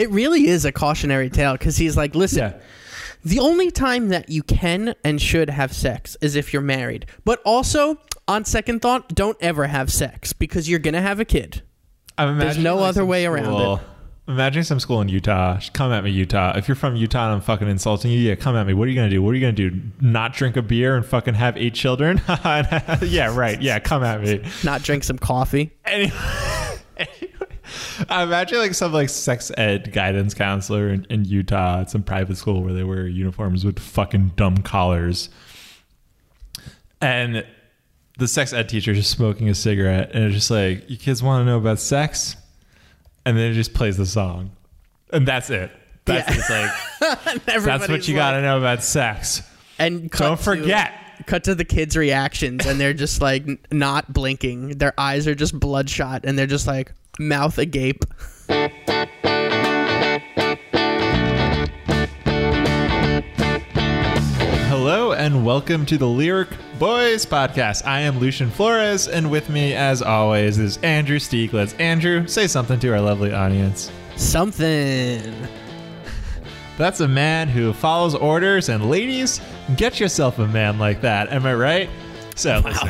It really is a cautionary tale because he's like, listen, the only time that you can and should have sex is if you're married. But also, on second thought, don't ever have sex because you're going to have a kid. There's no like, other way around school- it. I'm some school in Utah. Come at me, Utah. If you're from Utah and I'm fucking insulting you, yeah, come at me. What are you gonna do? What are you gonna do? Not drink a beer and fucking have eight children? yeah, right. Yeah, come at me. Not drink some coffee. Anyway, anyway, I imagine like some like sex ed guidance counselor in, in Utah at some private school where they wear uniforms with fucking dumb collars, and the sex ed teacher just smoking a cigarette, and it's just like, "You kids want to know about sex?" And then it just plays the song, and that's it. That's Yeah. like that's what you like- got to know about sex. And Don't to- forget. cut to the kids' reactions, and they're just like not blinking. Their eyes are just bloodshot, and they're just like mouth agape. Hello and welcome to the Lyric Boys podcast. I am Lucian Flores, and with me, as always, is Andrew Stieglitz. Andrew, say something to our lovely audience. Something. That's a man who follows orders, and ladies, get yourself a man like that. Am I right? So, listen.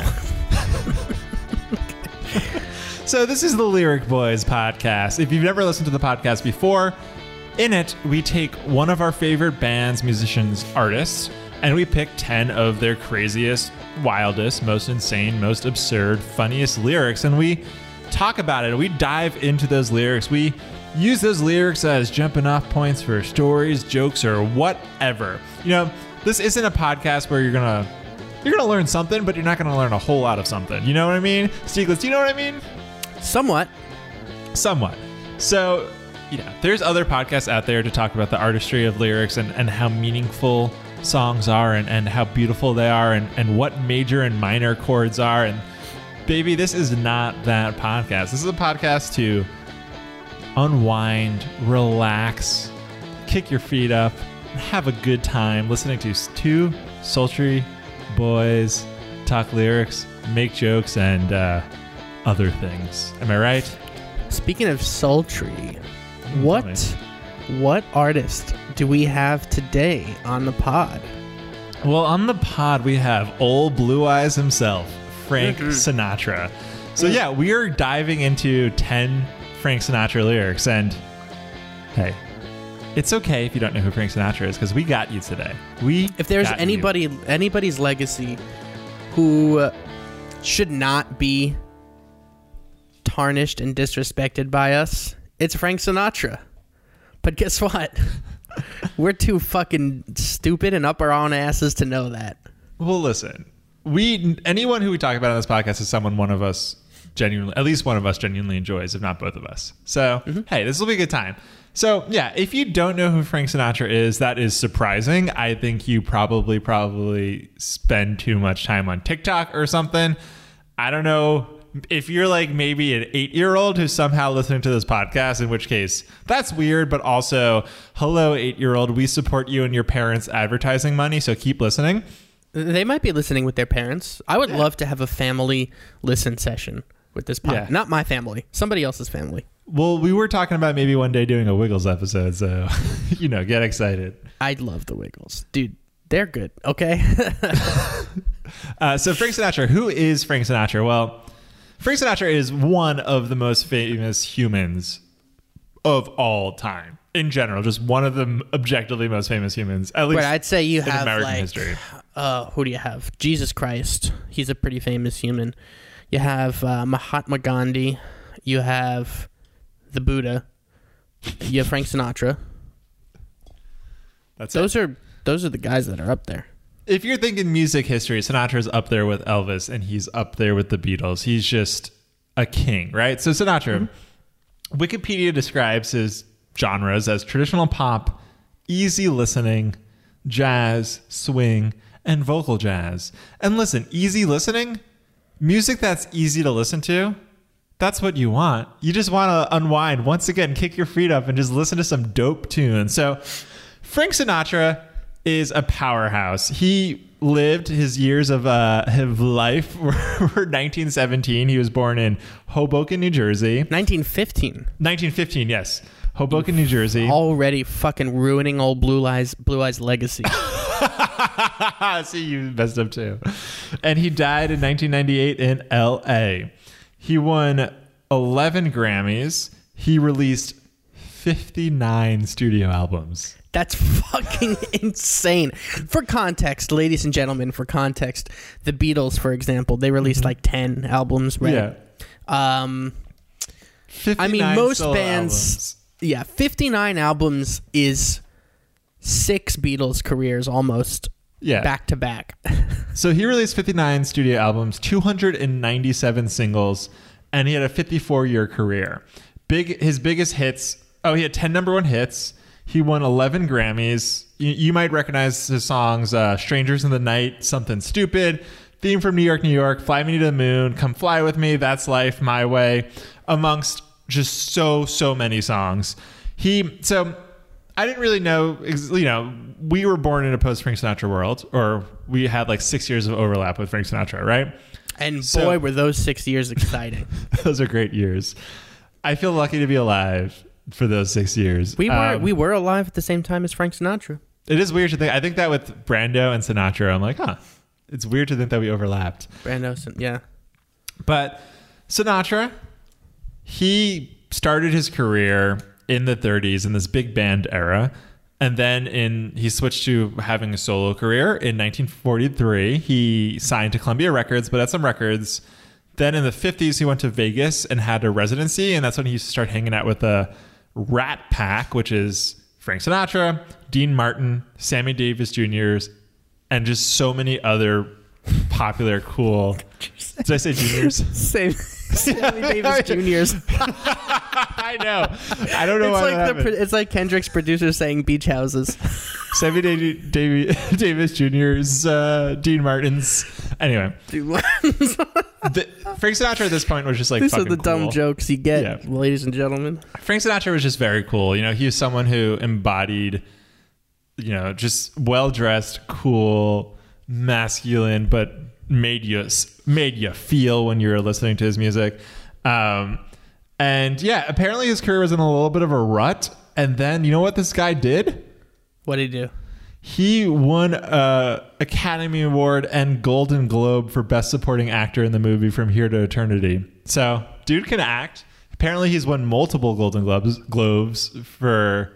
so, this is the Lyric Boys podcast. If you've never listened to the podcast before, in it, we take one of our favorite bands, musicians, artists, and we pick 10 of their craziest, wildest, most insane, most absurd, funniest lyrics, and we talk about it. We dive into those lyrics. We use those lyrics as jumping off points for stories, jokes, or whatever. You know, this isn't a podcast where you're gonna you're gonna learn something, but you're not gonna learn a whole lot of something. You know what I mean? Stieglitz, do you know what I mean? Somewhat. Somewhat. So, you know, there's other podcasts out there to talk about the artistry of lyrics and, and how meaningful songs are and, and how beautiful they are and, and what major and minor chords are. And baby, this is not that podcast. This is a podcast to unwind, relax, kick your feet up, have a good time listening to two sultry boys talk lyrics, make jokes, and uh, other things. Am I right? Speaking of sultry, mm, what what artist do we have today on the pod? Well, on the pod, we have old Blue Eyes himself, Frank mm-hmm. Sinatra. So, mm. yeah, we are diving into 10 Frank Sinatra lyrics. And hey, it's okay if you don't know who Frank Sinatra is because we got you today. We If there's got you. anybody anybody's legacy who uh, should not be tarnished and disrespected by us, it's Frank Sinatra. But guess what? We're too fucking stupid and up our own asses to know that. Well, listen, we anyone who we talk about on this podcast is someone one of us genuinely, at least one of us genuinely enjoys, if not both of us. So, mm-hmm. hey, this will be a good time. So, yeah, if you don't know who Frank Sinatra is, that is surprising. I think you probably, probably spend too much time on TikTok or something. I don't know if you're like maybe an eight year old who's somehow listening to this podcast, in which case that's weird, but also, hello, eight year old, we support you and your parents' advertising money, so keep listening. They might be listening with their parents. I would love to have a family listen session with this pod. Yeah. Not my family, somebody else's family. Well, we were talking about maybe one day doing a Wiggles episode, so you know, get excited. I love the Wiggles. Dude, they're good, okay? Uh, so Frank Sinatra, who is Frank Sinatra? Well, Frank Sinatra is one of the most famous humans of all time in general. Just one of the objectively most famous humans, at least I'd say you in have American like history. uh, who do you have? Jesus Christ. He's a pretty famous human. You have uh, Mahatma Gandhi. You have the Buddha. You have Frank Sinatra. That's it. Those are those are the guys that are up there. If you're thinking music history, Sinatra's up there with Elvis, and he's up there with the Beatles. He's just a king, right? So Sinatra, mm-hmm. Wikipedia describes his genres as traditional pop, easy listening, jazz, swing, and vocal jazz. And listen, easy listening, music that's easy to listen to, that's what you want. You just want to unwind, once again, kick your feet up and just listen to some dope tunes. So, Frank Sinatra is a powerhouse. He lived his years of uh, his life were 1917. He was born in Hoboken, New Jersey. 1915. 1915, yes. Hoboken, New Jersey. Already fucking ruining old Blue Eyes Blue Eyes legacy. See, you messed up too. And he died in 1998 in L.A. He won 11 Grammys. He released 59 studio albums. That's fucking insane. For context, ladies and gentlemen, for context, the Beatles, for example, they released like 10 albums, right? Yeah. Um, I mean, most bands, albums. yeah, 59 albums is six Beatles careers almost Yeah. back to back. So he released 59 studio albums, 297 singles, and he had a 54 year career. Big his biggest hits. Oh, he had 10 number one hits. He won 11 Grammys. You, you might recognize his songs uh, "Strangers in the Night," "Something Stupid," "Theme from New York, New York," "Fly Me to the Moon," "Come Fly with Me," "That's Life," "My Way," amongst just so so many songs. He so I didn't really know, you know, we were born in a post Frank Sinatra world, or we had like six years of overlap with Frank Sinatra, right? And So- boy, were those six years exciting. Those are great years. I feel lucky to be alive for those six years. We were Um, we were alive at the same time as Frank Sinatra. it is weird to think. I think that with Brando and Sinatra, I'm like, huh. It's weird to think that we overlapped. Brando, yeah. But Sinatra, he started his career in the 30s in this big band era. And then in he switched to having a solo career in 1943. He signed to Columbia Records, but at some records. Then in the 50s, he went to Vegas and had a residency, and that's when he started hanging out with the Rat Pack, which is Frank Sinatra, Dean Martin, Sammy Davis Jr.'s, and just so many other popular, cool. Did I say juniors? Same. Sammy Davis Jr.'s. I know. I don't know It's why like the, it's like Kendrick's producer saying beach houses. Sammy Davis Jr.'s, uh, Dean Martin's. Anyway, Dude, the, Frank Sinatra at this point was just like These are the dumb jokes you get, Yeah. ladies and gentlemen. Frank Sinatra was just very cool. You know, he was someone who embodied, you know, just well dressed, cool, masculine, but made you made you feel when you were listening to his music. Um, and yeah, apparently his career was in a little bit of a rut. And then you know what this guy did? What did he do? He won a Academy Award and Golden Globe for Best Supporting Actor in the movie From Here to Eternity. So, dude can act. Apparently, he's won multiple Golden Globes Globes for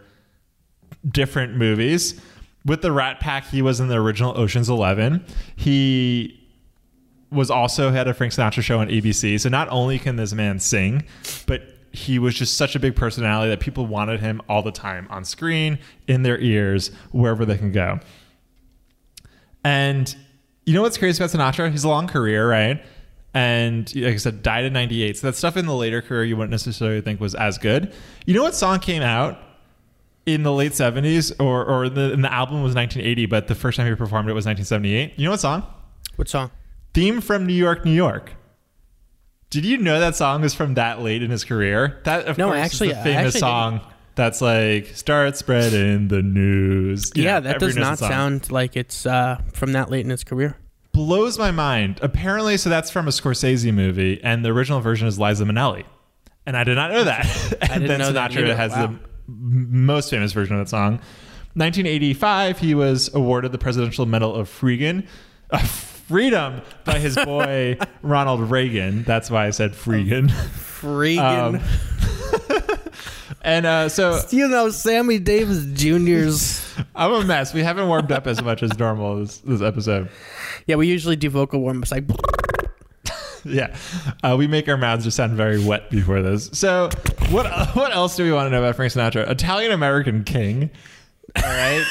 different movies. With the Rat Pack, he was in the original Ocean's Eleven. He was also had a Frank Sinatra show on ABC. So not only can this man sing, but he was just such a big personality that people wanted him all the time on screen, in their ears, wherever they can go. And you know what's crazy about Sinatra? He's a long career, right? And like I said, died in '98. So that stuff in the later career you wouldn't necessarily think was as good. You know what song came out in the late '70s, or or the, and the album was 1980, but the first time he performed it was 1978. You know what song? What song? Theme from New York, New York. Did you know that song is from that late in his career? That of No, course actually- is the famous actually song that's like start spreading the news. You yeah, know, that does not sound like it's uh, from that late in his career. blows my mind. Apparently, so that's from a Scorsese movie, and the original version is Liza Minnelli, and I did not know that. and didn't then know that Sinatra either. has Wow. the most famous version of that song. 1985, he was awarded the Presidential Medal of Freegan, uh, Freedom by his boy Ronald Reagan. That's why I said Freegan. Freaking. Um, and uh, so you know, Sammy Davis Jr.'s. I'm a mess. We haven't warmed up as much as normal this, this episode. yeah, we usually do vocal warm ups like. Yeah, uh, we make our mouths just sound very wet before this. So, what what else do we want to know about Frank Sinatra? Italian American king. All right,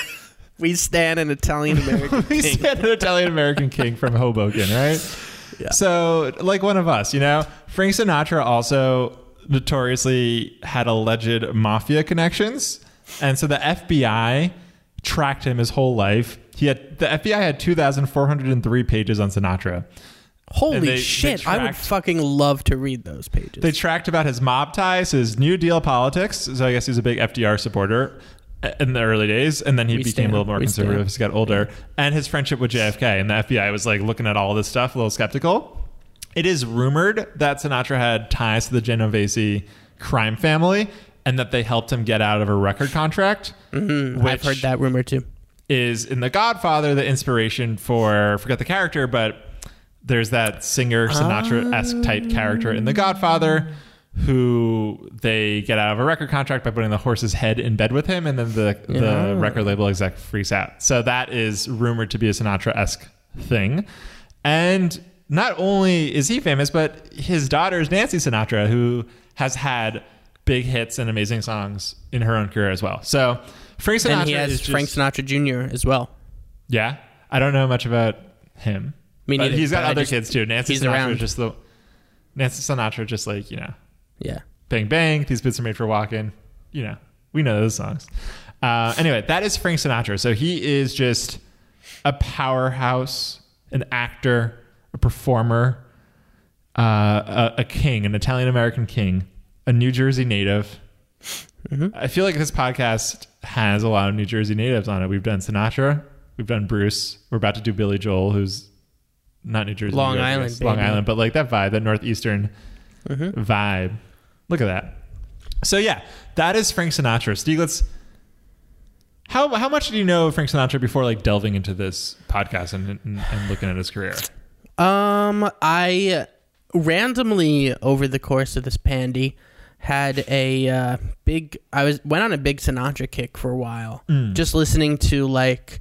We stand an Italian American king. we king. said an Italian American king from Hoboken, right? Yeah. So, like one of us, you know, Frank Sinatra also notoriously had alleged mafia connections, and so the FBI tracked him his whole life. He had the FBI had two thousand four hundred and three pages on Sinatra. Holy they- they shit! I would fucking love to read those pages. They tracked about his mob ties, his New Deal politics. So I guess he's a big FDR supporter in the early days, and then he We became stand. a little more We conservative as he got older. And his friendship with JFK, and the FBI was like looking at all this stuff, a little skeptical. It is rumored that Sinatra had ties to the Genovese crime family, and that they helped him get out of a record contract. Mm, I've heard that rumor too. Is in The Godfather the inspiration for forget the character, but there's that singer Sinatra esque type character in The Godfather who they get out of a record contract by putting the horse's head in bed with him, and then the Yeah. the record label exec freaks out. So that is rumored to be a Sinatra esque thing, and not only is he famous, but his daughter is Nancy Sinatra, who has had big hits and amazing songs in her own career as well. So Frank Sinatra and he has just, Frank Sinatra Jr. as well. yeah, I don't know much about him. Me neither, he's got other just- kids too. Nancy Sinatra around. is just the Nancy Sinatra, just like you know, Yeah. bang bang. These boots are made for walking. You know, we know those songs. Uh, anyway, that is Frank Sinatra. So he is just a powerhouse, an actor, a performer, uh, a, a king, an Italian American king, a New Jersey native. I feel like this podcast has a lot of New Jersey natives on it. We've done Sinatra, we've done Bruce. We're about to do Billy Joel, who's not New Jersey, Long New York, Island. Long. Island, but like that vibe, that northeastern vibe. Look at that. So yeah, that is Frank Sinatra. Stieglitz, how how much do you know of Frank Sinatra before like delving into this podcast and and, and looking at his career? Um, I randomly over the course of this pandy had a uh, big. I was went on a big Sinatra kick for a while, just listening to like,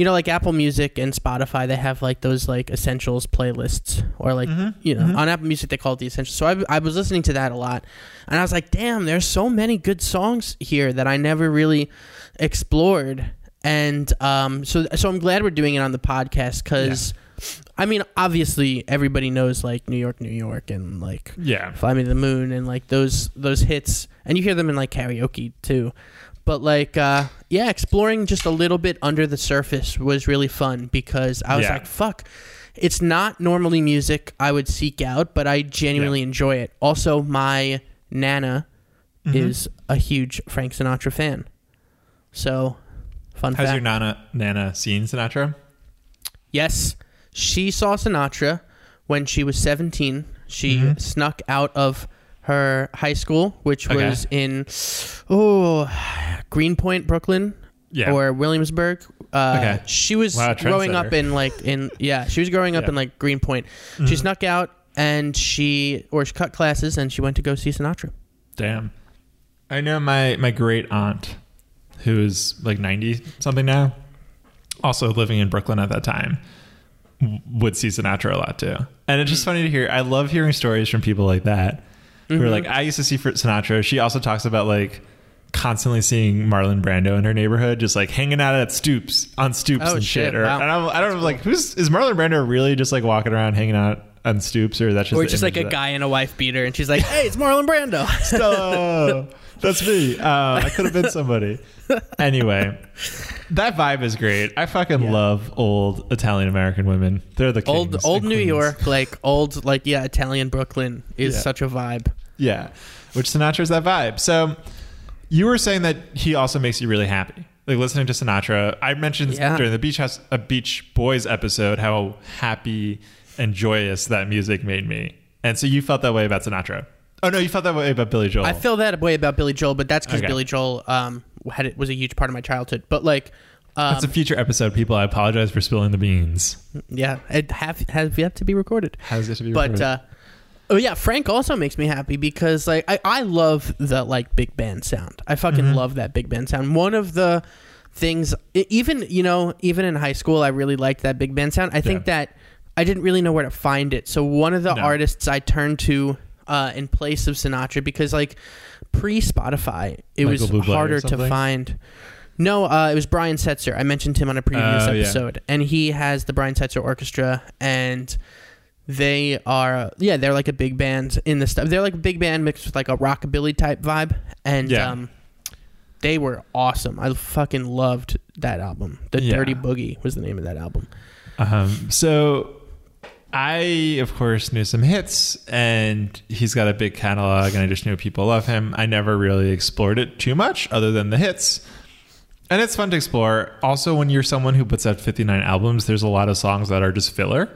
you know, like Apple Music and Spotify. They have like those like essentials playlists, or like you know, on Apple Music they call it the essentials. So I, I was listening to that a lot, and I was like, damn, there's so many good songs here that I never really explored. And um, so so I'm glad we're doing it on the podcast because. I mean, obviously, everybody knows like New York, New York, and like Yeah. "Fly Me to the Moon" and like those those hits, and you hear them in like karaoke too. But like, uh, yeah, exploring just a little bit under the surface was really fun because I was Yeah. like, "Fuck." It's not normally music I would seek out, but I genuinely enjoy it. Also, my nana Mm-hmm. is a huge Frank Sinatra fan. So, fun Has your nana Nana seen Sinatra? Yes, she saw Sinatra when she was 17. She Mm-hmm. snuck out of her high school, which Okay. was in oh Greenpoint, Brooklyn, Yeah. or Williamsburg. Uh, Okay. She was Wow, growing up trendsetter. in like in yeah, she was growing up Yeah. Mm-hmm. in like Greenpoint. She snuck out and she or she cut classes and she went to go see Sinatra. Damn. I know my my great aunt, who's like ninety something now, also living in Brooklyn at that time, w- would see Sinatra a lot too. And it's just funny to hear. I love hearing stories from people like that who are like, I used to see Fr- Sinatra. She also talks about like constantly seeing Marlon Brando in her neighborhood, just like hanging out at stoops on stoops Oh, and shit. shit, Or wow. and I'm, I don't know, like who's is Marlon Brando really just like walking around hanging out on stoops, or that's just Or just like a guy in a wife beater and she's like, "Hey, it's Marlon Brando." Stella. That's me. Um, I could have been somebody. Anyway, that vibe is great. I fucking love old Italian American women. They're the old kings old and New. York, like old like yeah, Italian Brooklyn is Yeah. such a vibe. Yeah, which Sinatra's that vibe. So you were saying that he also makes you really happy. Like listening to Sinatra, I mentioned Yeah. during the Beach House, a Beach Boys episode, how happy and joyous that music made me. And so you felt that way about Sinatra. Oh no, you felt that way about Billy Joel. I feel that way about Billy Joel, but that's because Okay. Billy Joel um had it was a huge part of my childhood. But like, um, That's a future episode, people. I apologize for spilling the beans. yeah, it have has yet to be recorded. Has yet to be But recorded. uh, oh yeah, Frank also makes me happy because like I I love the like big band sound. I fucking Mm-hmm. love that big band sound. One of the things, even you know, even in high school, I really liked that big band sound. I think Yeah. that I didn't really know where to find it. So one of the No. artists I turned to uh, in place of Sinatra because like pre Spotify, it Michael was Bublé or harder to something? find. No, uh, it was Brian Setzer. I mentioned him on a previous Oh, yeah. episode, and he has the Brian Setzer Orchestra, and they are yeah, they're like a big band in the stuff. They're like a big band mixed with like a rockabilly type vibe, and Yeah. um, they were awesome. I fucking loved that album. The Yeah. Dirty Boogie was the name of that album. Um, so I, of course, knew some hits, and he's got a big catalog, and I just knew people love him. I never really explored it too much, other than the hits. And it's fun to explore. Also, when you're someone who puts out 59 albums, there's a lot of songs that are just filler.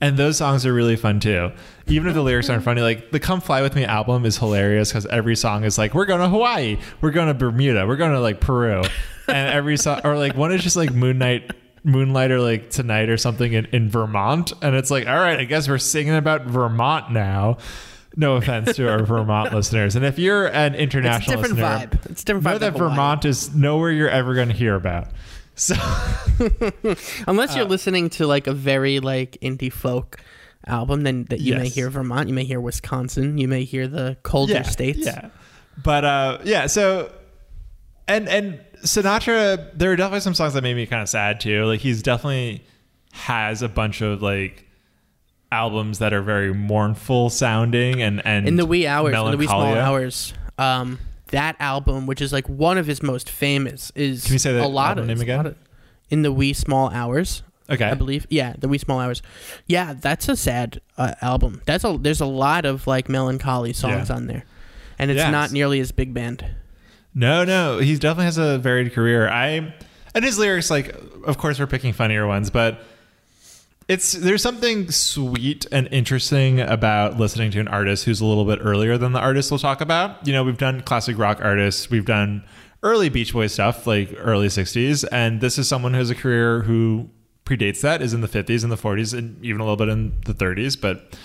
And those songs are really fun too. Even if the lyrics aren't funny, like the Come Fly With Me album is hilarious because every song is like, we're going to Hawaii, we're going to Bermuda, we're going to like Peru. And every song, or like one is just like Moonlight, Moonlight or like Tonight or something in, in Vermont. And it's like, all right, I guess we're singing about Vermont now. No offense to our Vermont listeners. And if you're an international It's different listener, vibe. It's a different know that Hawaii. Vermont is nowhere you're ever going to hear about. So unless uh, you're listening to like a very like indie folk album, then that you may hear Vermont, you may hear Wisconsin, you may hear the colder states. Yeah. But uh yeah, so and and Sinatra there are definitely some songs that made me kind of sad too. Like he's definitely has a bunch of like albums that are very mournful sounding and and in the wee hours, in the wee small hours. Um, that album, which is like one of his most famous, is Can you say the a lot album of name again? of- in the wee small hours, Okay. I believe. Yeah, the wee small hours. Yeah, that's a sad uh, album. That's a there's a lot of like melancholy songs Yeah. on there, and it's Yes. not nearly as big band. No, no, he definitely has a varied career. I and his lyrics, like, of course, we're picking funnier ones, but it's there's something sweet and interesting about listening to an artist who's a little bit earlier than the artist we'll talk about. You know, we've done classic rock artists, we've done early Beach Boys stuff, like early '60s, and this is someone who has a career who predates that, is in the '50s and the '40s, and even a little bit in the '30s, but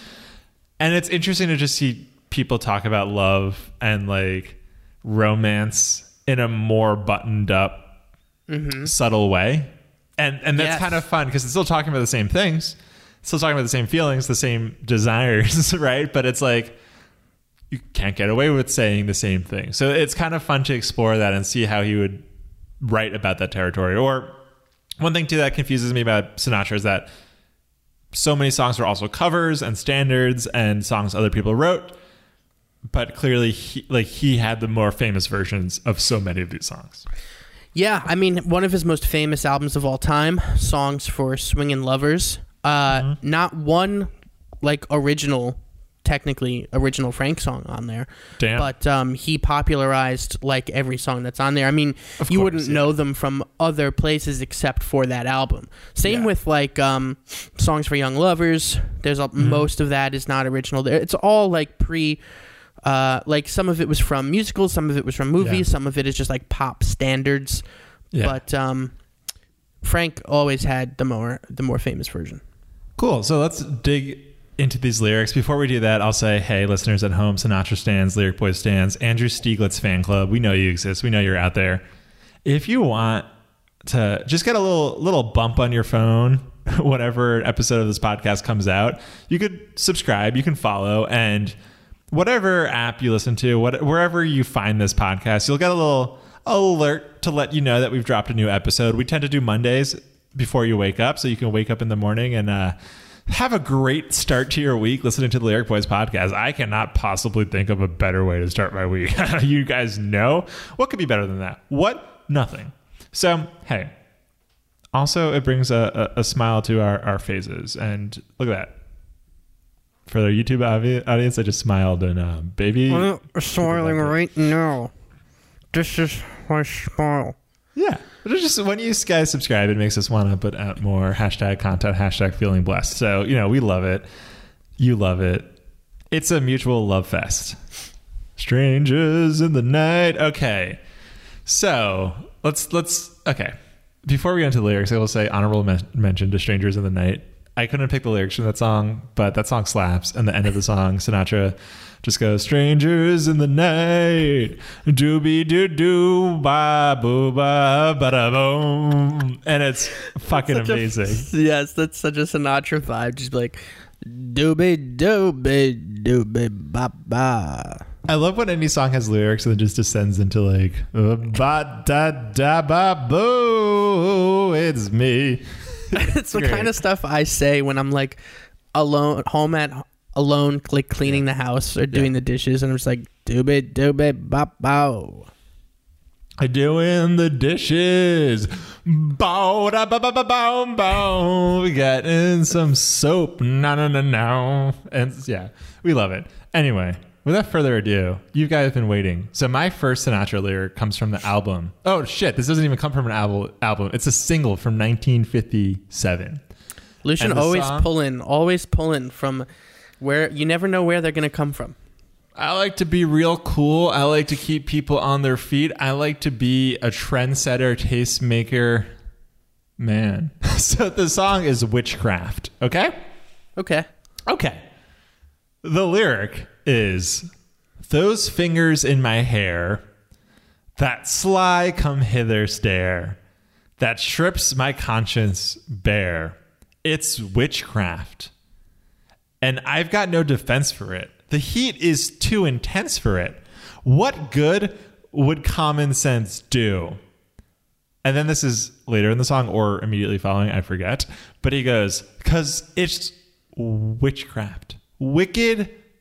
and it's interesting to just see people talk about love and like romance in a more buttoned up mm-hmm. subtle way. And and that's Yes. kind of fun because it's still talking about the same things still talking about the same feelings the same desires right? But it's like you can't get away with saying the same thing. So it's kind of fun to explore that and see how he would write about that territory. Or one thing too that confuses me about sinatra is that so many songs are also covers and standards and songs other people wrote but clearly he, like he had the more famous versions of so many of these songs Yeah, I mean, one of his most famous albums of all time, Songs for Swingin' Lovers. Uh, Mm-hmm. Not one, like, original, technically original Frank song on there. Damn. But um, he popularized, like, every song that's on there. I mean, Of you course, wouldn't yeah. know them from other places except for that album. Same Yeah. with, like, um, Songs for Young Lovers. There's a, Mm-hmm. Most of that is not original. There, It's all, like, pre... Uh, like some of it was from musicals, some of it was from movies, Yeah. some of it is just like pop standards. Yeah. But um, Frank always had the more the more famous version. Cool. So let's dig into these lyrics. Before we do that, I'll say, hey, listeners at home, Sinatra stands, Lyric Boys stands, Andrew Stieglitz fan club. We know you exist. We know you're out there. If you want to just get a little little bump on your phone whenever episode of this podcast comes out, you could subscribe, you can follow, and whatever app you listen to, what, wherever you find this podcast, you'll get a little alert to let you know that we've dropped a new episode. We tend to do Mondays before you wake up, so you can wake up in the morning and uh, have a great start to your week listening to the Lyric Boys podcast. I cannot possibly think of a better way to start my week. you guys know what could be better than that? What? Nothing. So, hey, also it brings a, a, a smile to our, our faces. And look at that. For their YouTube audience, I just smiled and uh, baby. smiling right now. This is my smile. Yeah. But it's just when you guys subscribe, it makes us want to put out more hashtag content, hashtag feeling blessed. So, you know, we love it. You love it. It's a mutual love fest. Strangers in the night. Okay. So let's let's okay. Before we get into the lyrics, I will say honorable men- mention to Strangers in the Night. I couldn't pick the lyrics from that song, but that song slaps. And the end of the song, Sinatra just goes, Strangers in the night, dooby doo doo, ba boo ba ba da boom. And it's fucking Such a- amazing. yes, that's such a Sinatra vibe. Just like doobie doobie doobie ba ba. I love when any song has lyrics and then just descends into like ba da da ba boo. It's me. it's the kind of stuff I say when I'm like alone, home at alone, like cleaning the house or doing the dishes, and I'm just like doobie doobie ba ba. I doing the dishes. Bow da ba ba ba bow bow. We got in some soap. No no no no. And yeah, we love it. Anyway, without further ado, you guys have been waiting. So my first Sinatra lyric comes from the album. Oh shit, this doesn't even come from an album. Album. It's a single from 1957. Lucian always song- pulling, always pulling from where you never know where they're gonna come from. I like to be real cool. I like to keep people on their feet. I like to be a trendsetter, tastemaker man. so the song is Witchcraft, okay? Okay. Okay. The lyric is Those fingers in my hair, that sly come hither stare, that strips my conscience bare. It's witchcraft. And I've got no defense for it. The heat is too intense for it. What good would common sense do? And then this is later in the song or immediately following, I forget. But he goes, because it's witchcraft, wicked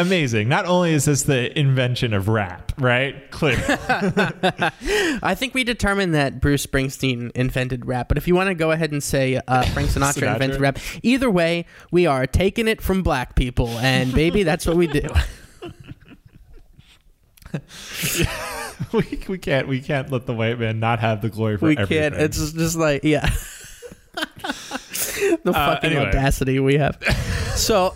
amazing. Not only is this the invention of rap, right? Clear. I think we determined that Bruce Springsteen invented rap, but if you want to go ahead and say uh, Frank Sinatra, Sinatra. invented rap, either way, we are taking it from black people, and baby, that's what we do. we, we can't we can't let the white man not have the glory for we everything. can't. It's just like yeah. the fucking anyway. audacity we have. So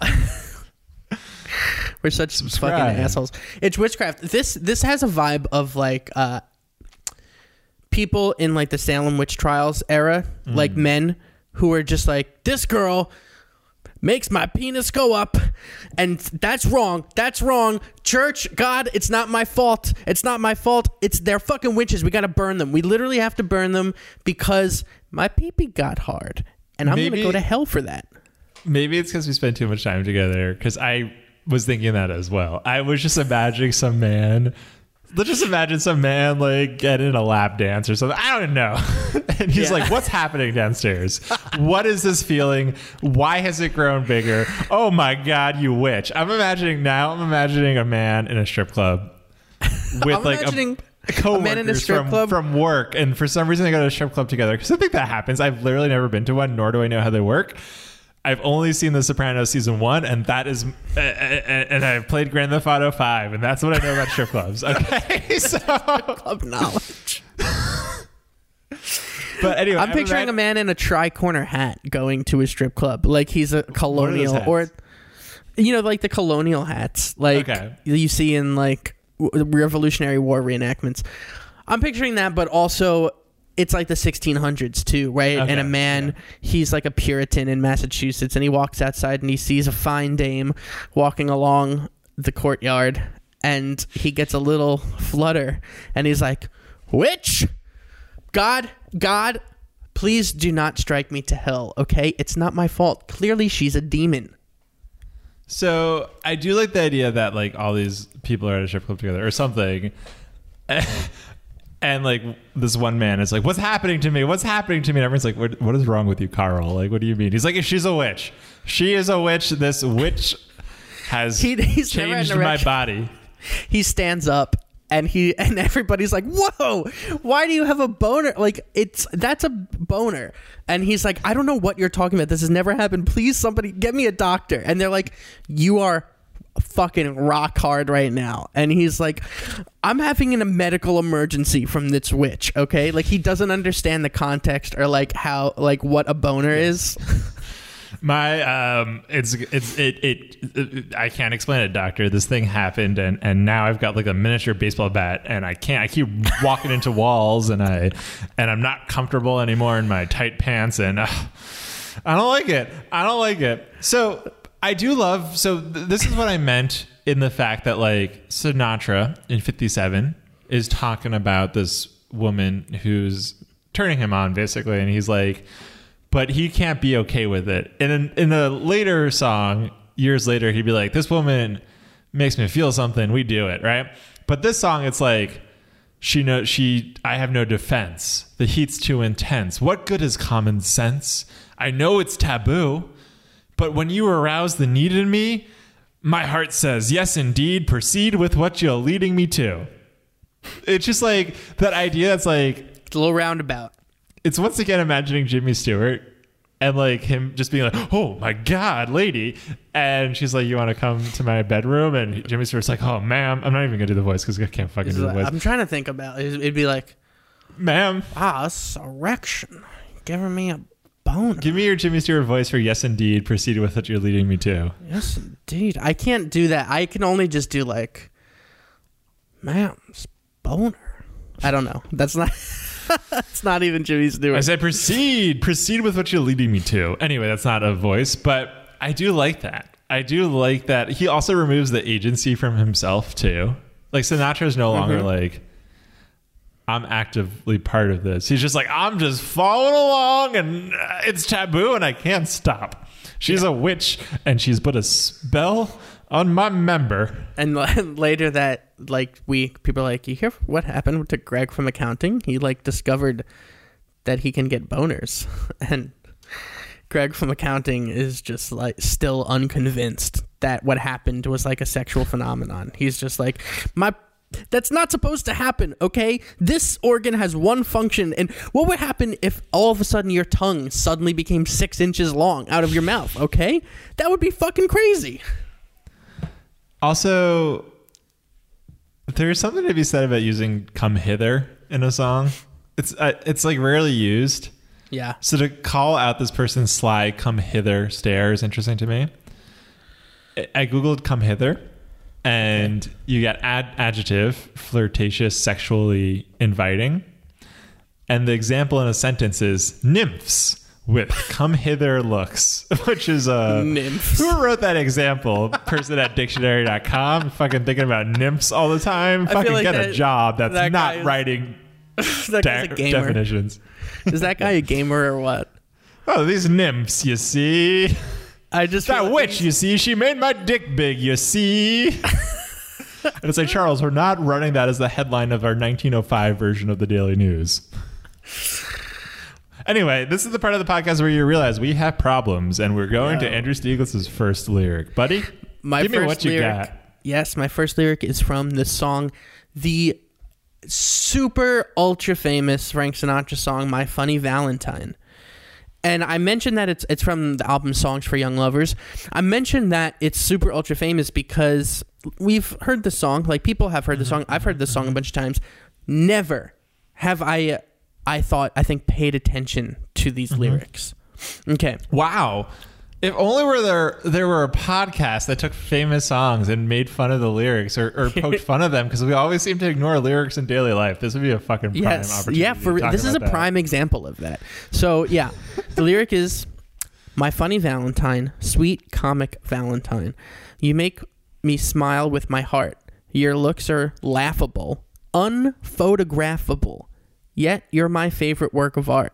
we're such Subscribe. fucking assholes. It's witchcraft. This this has a vibe of like uh people in like the Salem witch trials era, Mm. like men who are just like this girl makes my penis go up and that's wrong that's wrong church god it's not my fault it's not my fault it's they're fucking witches we gotta burn them we literally have to burn them because my pee-pee got hard and i'm Maybe- gonna go to hell for that Maybe it's because we spend too much time together. Because I was thinking that as well. I was just imagining some man. Let's just imagine some man like getting a lap dance or something. I don't know. and he's Yeah. like, "What's happening downstairs? what is this feeling? Why has it grown bigger? Oh my god, you witch!" I'm imagining now. I'm imagining a man in a strip club with I'm like imagining a, coworkers man in a strip from, club? from work, and for some reason they go to a strip club together because I think that happens. I've literally never been to one, nor do I know how they work. I've only seen The Sopranos season one, and that is, uh, and I've played Grand Theft Auto Five, and that's what I know about strip clubs. Okay, so club knowledge. But anyway, i'm picturing a man in a tri-corner hat going to a strip club like he's a colonial or you know like the colonial hats like Okay. you see in like revolutionary war reenactments. I'm picturing that but also it's like the 1600s too right? Okay, and a man he's like a puritan in massachusetts and he walks outside and he sees a fine dame walking along the courtyard and he gets a little flutter and he's like witch! God god please do not strike me to hell okay? It's not my fault. Clearly she's a demon. So I do like the idea that like all these people are at a strip club together or something, and like this one man is like, "What's happening to me? What's happening to me?" And everyone's like, "What? What is wrong with you, Carl? Like, what do you mean?" He's like, "She's a witch. She is a witch. This witch has He- changed my body." he stands up and he and everybody's like whoa why do you have a boner like it's that's a boner and he's like i don't know what you're talking about this has never happened please somebody get me a doctor and they're like you are fucking rock hard right now and he's like i'm having a medical emergency from this witch okay like he doesn't understand the context or like how like what a boner is My um, it's it's it, it it I can't explain it, doctor. This thing happened, and and now I've got like a miniature baseball bat, and I can't. I keep walking into walls, and I and I'm not comfortable anymore in my tight pants, and uh, I don't like it. I don't like it. So I do love. So th- this is what I meant in the fact that like Sinatra in '57 is talking about this woman who's turning him on, basically, and he's like but he can't be okay with it. And in, in a later song, years later, he'd be like, "This woman makes me feel something. We do it, right?" But this song, it's like she knows she. I have no defense. The heat's too intense. What good is common sense? I know it's taboo, but when you arouse the need in me, my heart says, "Yes, indeed. Proceed with what you're leading me to." It's just like that idea. That's like it's a little roundabout it's once again imagining Jimmy Stewart and like him just being like, "Oh my god, lady," and she's like, "You want to come to my bedroom?" And Jimmy Stewart's like, "Oh, ma'am, I'm not even gonna do the voice because I can't fucking do the like- voice, I'm trying to think about it. It'd be like, ma'am." ah, this erection. Giving me a boner. Give me your Jimmy Stewart voice for yes, indeed. Proceed with what you're leading me to. Yes, indeed. I can't do that. I can only just do like, ma'am's boner. I don't know. That's not. That's not even Jimmy Stewart. I said, proceed, proceed with what you're leading me to. Anyway, that's not a voice, but I do like that. I do like that. He also removes the agency from himself too. Like Sinatra's no longer Mhm. like, I'm actively part of this. He's just like, I'm just following along, and uh, it's taboo, and I can't stop. She's a witch, and she's put a spell on my member. And later that like week, people are like, "You hear what happened to Greg from accounting? He like discovered that he can get boners." And Greg from accounting is just like still unconvinced that what happened was like a sexual phenomenon. He's just like, "My that's not supposed to happen, okay? This organ has one function, and what would happen if all of a sudden your tongue suddenly became six inches long out of your mouth, okay? That would be fucking crazy. Also, there's something to be said about using "come hither" in a song. It's uh, it's like rarely used. Yeah. So to call out this person's sly "come hither" stare is interesting to me. I- I googled "come hither," and you get ad- adjective flirtatious, sexually inviting, and the example in a sentence is nymphs with "come hither" looks, which is a Nymphs. who wrote that example? Person at dictionary.com, fucking thinking about nymphs all the time. feel Fucking like get a job that's that not is- writing that de- a definitions. Is that guy a gamer or what? Oh, these nymphs, you see. I just feel That like- witch, you see, she made my dick big, you see. and it's like, Charles, we're not running that as the headline of our 1905 version of the Daily News. Anyway, this is the part of the podcast where you realize we have problems, and we're going to Yeah. Andrew Stieglitz's first lyric. Buddy, My give me first what you lyric. got. Yes, my first lyric is from the song, the super ultra famous Frank Sinatra song, "My Funny Valentine." And I mentioned that it's it's from the album Songs for Young Lovers. I mentioned that it's super ultra famous because we've heard the song, like people have heard the mm-hmm. song. I've heard the song a mm-hmm. bunch of times. Never have I I thought I think paid attention to these mm-hmm. lyrics. Okay. Wow. If only were there there were a podcast that took famous songs and made fun of the lyrics or, or poked fun of them because we always seem to ignore lyrics in daily life. This would be a fucking prime Yes. opportunity. Yeah, for this is a that. prime example of that. So, yeah. the lyric is My funny Valentine, sweet comic Valentine. You make me smile with my heart. Your looks are laughable, unphotographable. Yet you're my favorite work of art.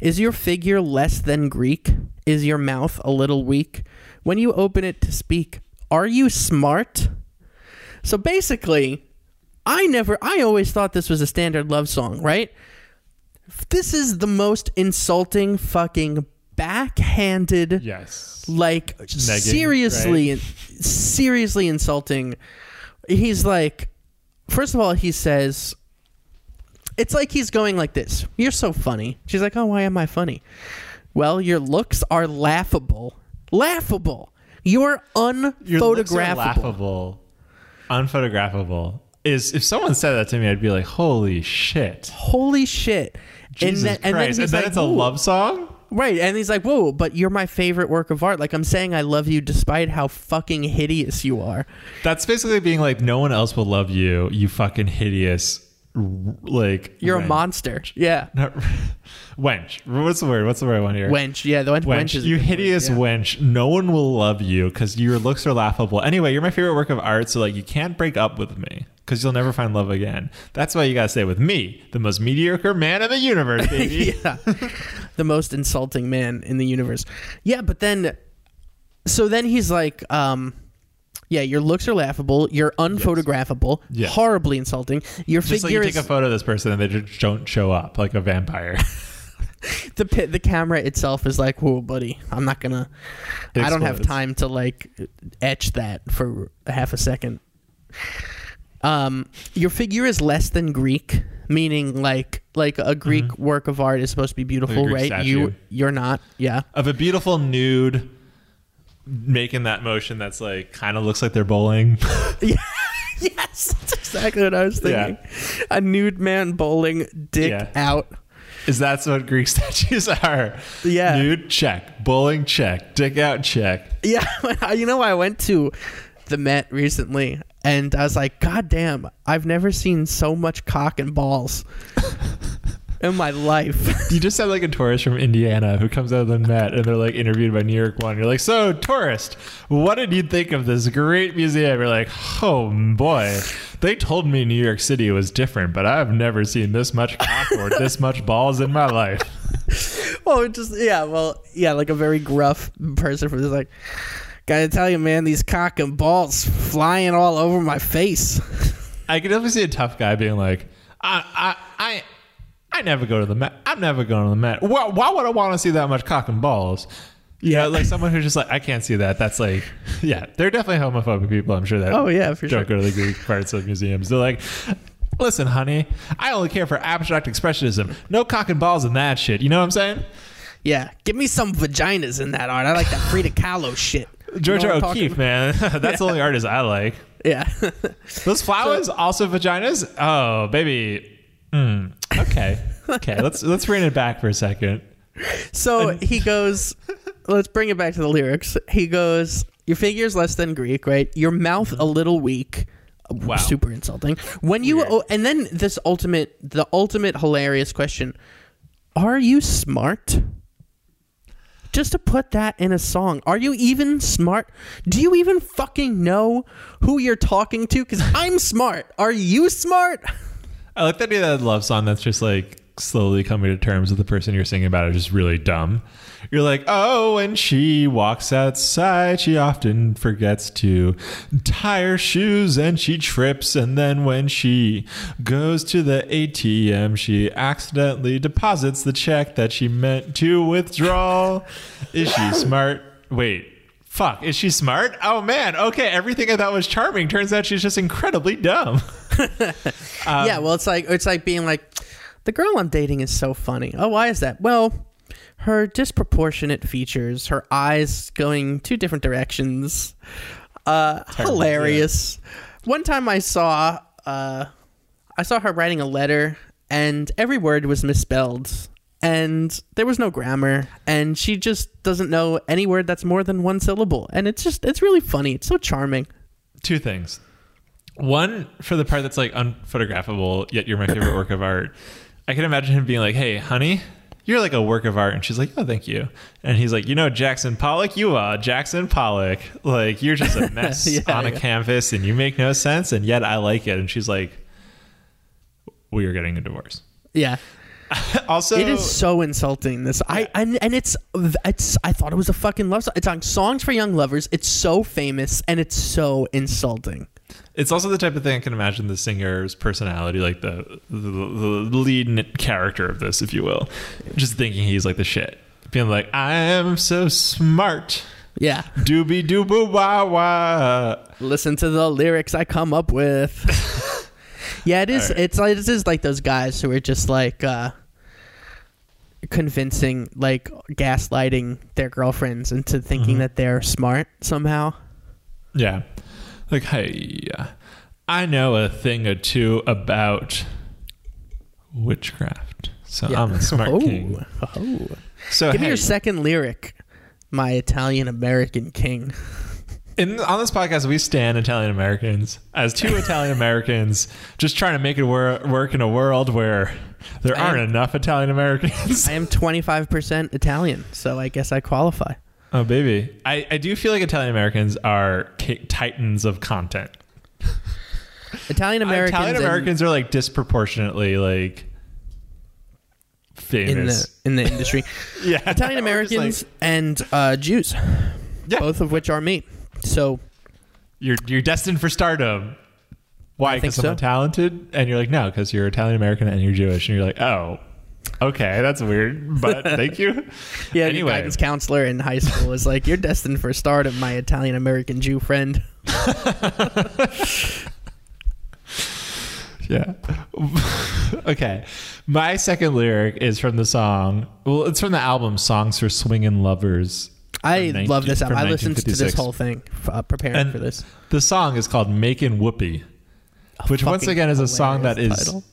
Is your figure less than Greek? Is your mouth a little weak? When you open it to speak, are you smart? So basically, I never, I always thought this was a standard love song, right? This is the most insulting, fucking backhanded, Yes. like Negging, seriously, seriously insulting. He's like, first of all, he says, it's like he's going like this. You're so funny. She's like, oh, why am I funny? Well, your looks are laughable. Laughable. You're unphotographable. Your looks are unphotographable. laughable, unphotographable. Is if someone said that to me, I'd be like, "Holy shit!" Holy shit. Jesus and then, and then Christ! and then like, it's a love song. Right, and he's like, "Whoa, but you're my favorite work of art. Like I'm saying, I love you despite how fucking hideous you are." That's basically being like, "No one else will love you. You fucking hideous." Like You're a monster. Yeah, Not, wench. What's the word? What's the word I want here? wench. Yeah, the wench. Wench, wench is you word, hideous yeah. wench. No one will love you because your looks are laughable. Anyway, you're my favorite work of art, so like you can't break up with me because you'll never find love again. That's why you gotta stay with me, the most mediocre man in the universe, baby. yeah, the most insulting man in the universe. Yeah, but then, so then he's like, um, "Yeah, your looks are laughable. You're unphotographable. Yes. Horribly insulting. Your Just like figure you is take a photo of this person and they just don't show up like a vampire. the pi- the camera itself is like, whoa, buddy, I'm not gonna. It I don't have explodes. time to like etch that for a half a second. Um, your figure is less than Greek. meaning like like a Greek work of art is supposed to be beautiful, Greek right? You you're not. Yeah. of a beautiful nude making that motion that's like kind of looks like they're bowling. yes, that's exactly what I was Yeah. thinking. A nude man bowling, dick Yeah. out. Is that's what Greek statues are? Yeah. Nude check, bowling check, dick out check. Yeah, you know, I went to the Met recently, and I was like, God damn, I've never seen so much cock and balls in my life. You just have like a tourist from Indiana who comes out of the Met and they're like interviewed by New York One. You're like, so tourist, what did you think of this great museum? You're like, oh boy, they told me New York City was different, but I've never seen this much cock or this much balls in my life. well, it just yeah, well, yeah, like a very gruff person from this, like, gotta tell you, man, these cock and balls flying all over my face. I could definitely see a tough guy being like, I, I, I, I, never go to the Met. I'm never going to the Met. Why, why would I want to see that much cock and balls? Yeah, like someone who's just like, I can't see that. That's like, yeah, they're definitely homophobic people. I'm sure that. Oh yeah, for don't sure. go to the Greek parts of museums. They're like, listen, honey, I only care for abstract expressionism. No cock and balls in that shit. You know what I'm saying? Yeah, give me some vaginas in that art. I like that Frida Kahlo shit. You know Georgia O'Keeffe, man. That's the only artist I like. Yeah. Those flowers also vaginas? Oh, baby. Mm, okay. Okay. let's let's bring it back for a second. So he goes, let's bring it back to the lyrics. He goes, Your figure's less than Greek, right? Your mouth a little weak. Wow. Super insulting. When you, oh, and then this ultimate, the ultimate hilarious question Are you smart? Just to put that in a song, are you even smart? Do you even fucking know who you're talking to? Because I'm smart. Are you smart? I like the idea that love song that's just like slowly coming to terms with the person you're singing about is just really dumb. You're like, oh, when she walks outside, she often forgets to tie her shoes and she trips. And then when she goes to the ATM, she accidentally deposits the check that she meant to withdraw. Is she smart? Wait. Fuck, is she smart? Oh man, okay, everything I thought was charming turns out she's just incredibly dumb. yeah, well, it's like it's like being like, the girl I'm dating is so funny. Oh, why is that? Well, her disproportionate features, her eyes going two different directions, uh, hilarious. One time I saw, uh, I saw her writing a letter, and every word was misspelled. And there was no grammar, and she just doesn't know any word that's more than one syllable. And it's just, it's really funny. It's so charming. two things. One for the part that's like unphotographable, yet you're my favorite work of art. I can imagine him being like, "Hey, honey, you're like a work of art," and she's like, "Oh, thank you." And he's like, "You know, Jackson Pollock, you are Jackson Pollock. Like you're just a mess Yeah, on a yeah. canvas, and you make no sense, and yet I like it." And she's like, "We are getting a divorce." Yeah. Also, It is so insulting. This I and, and it's it's I thought it was a fucking love song. It's on Songs for Young Lovers. It's so famous and it's so insulting. It's also the type of thing I can imagine the singer's personality, like the the, the lead character of this, if you will, just thinking he's like the shit, being like, "I am so smart, Yeah. doobie dooboo wah wah." Listen to the lyrics I come up with. yeah, it is. Right. It's like this is like those guys who are just like uh convincing, like gaslighting their girlfriends into thinking mm-hmm. that they're smart somehow. Yeah, like, hey, I know a thing or two about witchcraft, so Yeah. I'm a smart oh, king. Oh. So Give me your second lyric, my Italian American king. In, on this podcast, we stand Italian Americans as two Italian Americans, just trying to make it wor- work in a world where there I aren't enough Italian Americans. I am 25% Italian, so I guess I qualify. oh, baby. I, I do feel like Italian Americans are titans of content. Italian Americans Italian Americans are like disproportionately like in the famous. in the industry. yeah, Italian Americans like, and uh, Jews, yeah, both of which are me. So you're you're destined for stardom. Why? I think Because I'm so. talented, and you're like, no, because you're Italian American and you're Jewish, and you're like, oh, okay, that's weird, but thank you. yeah, Anyway. guidance counselor in high school was like, "You're destined for stardom, my Italian American Jew friend." Yeah. okay. My second lyric is from the song. Well, it's from the album "Songs for Swingin' Lovers." I 19 love this album. I listened to this whole thing uh, preparing And for this. The song is called "Makin' Whoopee," which once again is a song that is title.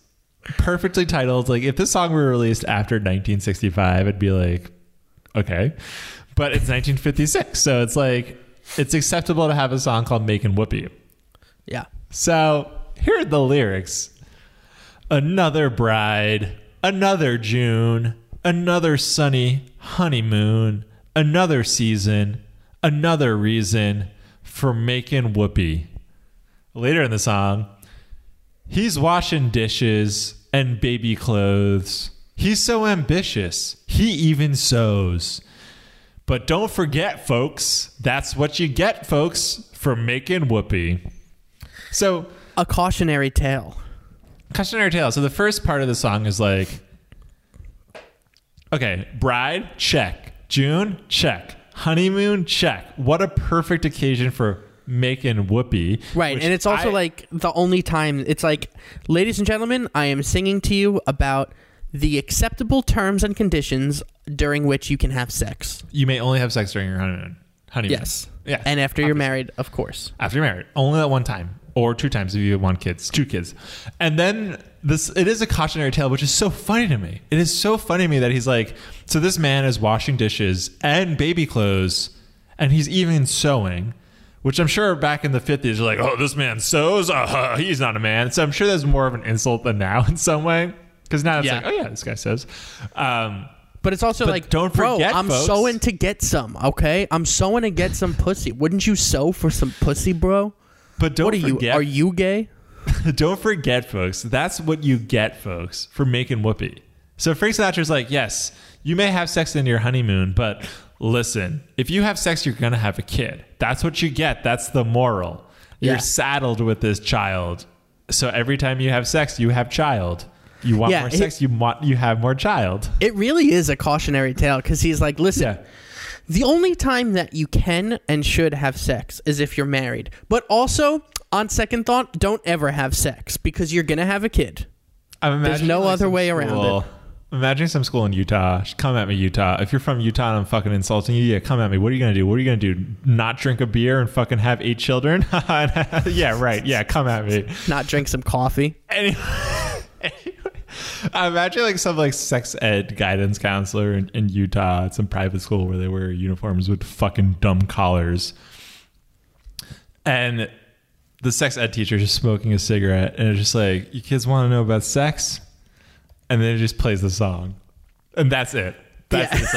perfectly titled. Like if this song were released after 1965, I'd be like, okay, but it's 1956, so it's like it's acceptable to have a song called "Making Whoopee." Yeah. So here are the lyrics Another bride, another June, another sunny honeymoon, another season, another reason for making whoopee. Later in the song, he's washing dishes and baby clothes. He's so ambitious, he even sews. But don't forget, folks, that's what you get, folks, for making whoopee. So, A cautionary tale. cautionary tale. So the first part of the song is like, okay, bride, check. June, check. Honeymoon, check. What a perfect occasion for making whoopee. Right. And it's also I- like the only time it's like, ladies and gentlemen, I am singing to you about the acceptable terms and conditions during which you can have sex. you may only have sex during your honeymoon. Honeymoon. Yes. Yeah. And after you're married, of course. after you're married, only that one time or two times if you want kids, two kids. And then this, it is a cautionary tale, which is so funny to me. It is so funny to me that he's like, so this man is washing dishes and baby clothes, and he's even sewing. Which I'm sure back in the 50s, they're like, oh, this man sews? Uh, he's not a man. So I'm sure that's more of an insult than now in some way. Because now it's Yeah. like, oh, yeah, this guy sews. Um, But it's also But like, don't forget, bro, I'm folks- sewing to get some, okay? I'm sewing to get some pussy. Wouldn't you sew for some pussy, bro? but don't what are forget, you? Are you gay? Don't forget, folks. That's what you get, folks, for making whoopee. So Frank Sinatra's like, yes, you may have sex in your honeymoon, but listen, if you have sex, you're gonna have a kid. That's what you get. That's the moral. You're saddled with this child. So every time you have sex, you have child. You want Yeah, more sex, you want you have more child. It really is a cautionary tale because he's like, listen, Yeah. the only time that you can and should have sex is if you're married. But also, on second thought, don't ever have sex because you're gonna have a kid. I'm imagining no like other way around school- Imagine some school in Utah. Come at me, Utah. If you're from Utah and I'm fucking insulting you, yeah, come at me. What are you gonna do? What are you gonna do? Not drink a beer and fucking have eight children? yeah, right. Yeah, come at me. Not drink some coffee. Anyway, anyway, I imagine like some like sex ed guidance counselor in, in Utah at some private school where they wear uniforms with fucking dumb collars, and the sex ed teacher is smoking a cigarette, and it's just like, "You kids want to know about sex?" And then it just plays the song, and that's it. That's Yeah. it's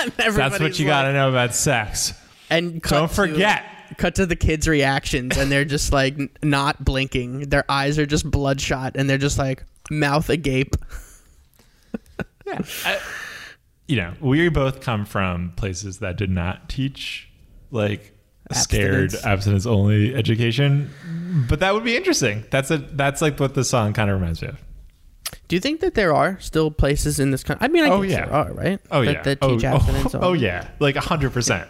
like that's what you like- got to know about sex. And Don't to- forget. cut to the kids' reactions, and they're just like not blinking. Their eyes are just bloodshot, and they're just like mouth agape. Yeah. I, you know, we both come from places that did not teach like scared Abstinence. abstinence only education, but that would be interesting. That's a that's like what the song kind of reminds me of. Do you think that there are still places in this country? I mean, I Oh, guess yeah. there are, right? Oh that, yeah. that oh, teach abstinence. oh, oh yeah, like hundred percent.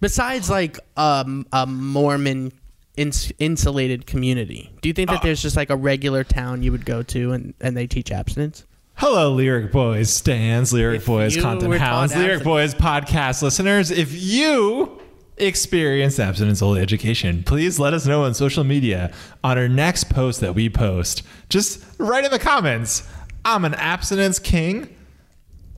Besides, like um, a Mormon ins- insulated community, do you think that Ah. there's just like a regular town you would go to and, and they teach abstinence? Hello, Lyric Boys stands, Lyric If Boys content hounds, Lyric abstinence- Boys podcast listeners. If you experienced abstinence only education, please let us know on social media on our next post that we post. Just write in the comments, I'm an abstinence king,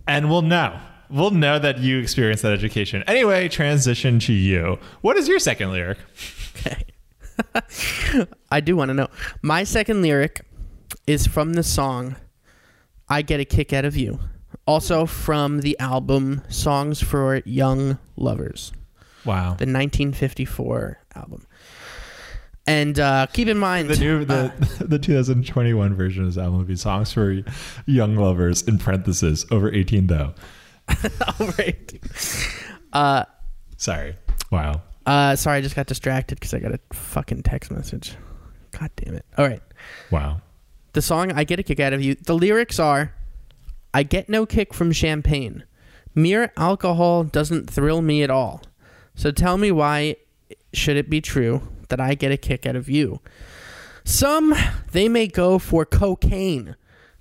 and we'll know. We'll know that you experienced that education. Anyway, transition to you. What is your second lyric? Okay. I do want to know. My second lyric is from the song I Get a Kick Out of You. Also from the album Songs for Young Lovers, Wow. the 1954 album. And uh, keep in mind, The new uh, the, the 2021 version of this album would be songs for young lovers in parentheses over 18 though. right. Uh, Sorry. Wow. uh, sorry, I just got distracted because I got a fucking text message. God damn it. All right. Wow. The song I Get a Kick Out of You. The lyrics are I get no kick from champagne. Mere alcohol doesn't thrill me at all. So tell me why should it be true that I get a kick out of you? Some they may go for cocaine.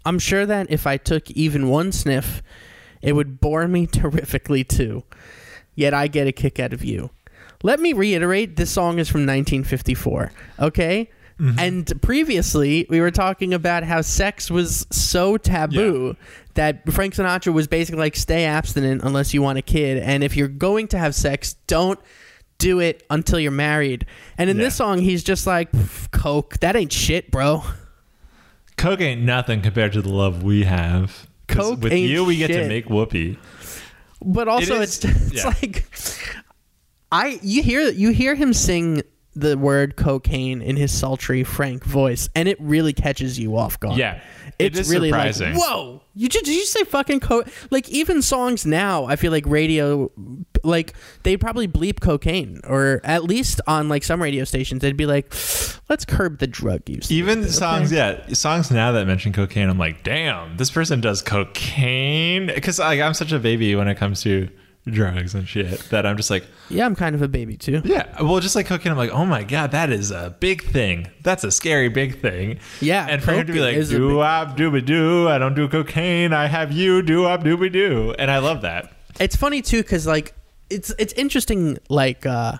I'm sure that if I took even one sniff, it would bore me terrifically too. Yet I get a kick out of you. Let me reiterate this song is from 1954, okay? Mm-hmm. And previously, we were talking about how sex was so taboo that Frank Sinatra was basically like, stay abstinent unless you want a kid. And if you're going to have sex, don't do it until you're married. And in Yeah. this song, he's just like, Coke, that ain't shit, bro. Coke ain't nothing compared to the love we have. Coke with you, we get to make whoopee. But also, is- it's it's yeah. like I you hear you hear him sing the word cocaine in his sultry frank voice, and it really catches you off guard. Yeah, it it's is really surprising. like whoa. You did you say fucking coke? Like even songs now, I feel like radio, like they probably bleep cocaine, or at least on like some radio stations, they'd be like, let's curb the drug use. Even Okay. songs, yeah, songs now that mention cocaine, I'm like, damn, this person does cocaine. Because like, I'm such a baby when it comes to drugs and shit that I'm just like, Yeah, I'm kind of a baby too. yeah, well, just like cocaine, I'm like, oh my god, that is a big thing. That's a scary big thing. Yeah, and for him to be coke like, is a doo wop dooby doo, I don't do cocaine, I have you, doo wop dooby doo, and I love that. it's funny too because like it's it's interesting like uh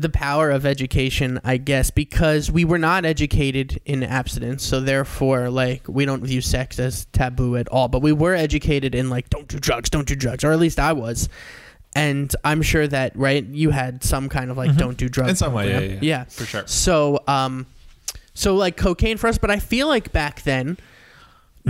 the power of education i guess because we were not educated in abstinence so therefore like we don't view sex as taboo at all but we were educated in like don't do drugs don't do drugs or at least i was. And i'm sure that right you had some kind of like don't do drugs. In some way, yeah, yeah, yeah. For sure. so um so like cocaine for us but i feel like back then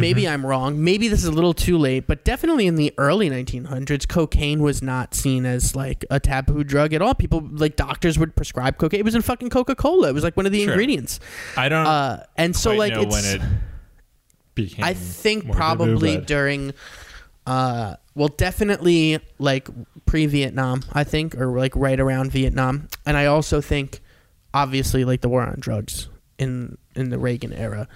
maybe Mm-hmm. i'm wrong maybe this is a little too late but definitely in the early 1900s cocaine was not seen as like a taboo drug at all people like doctors would prescribe cocaine it was in fucking coca-cola it was like one of the Sure. ingredients I don't uh and so like know it's when it became. I think taboo, probably but- during, uh, well, definitely like pre-Vietnam, I think, or like right around Vietnam, and I also think, obviously, like the war on drugs in in the Reagan era,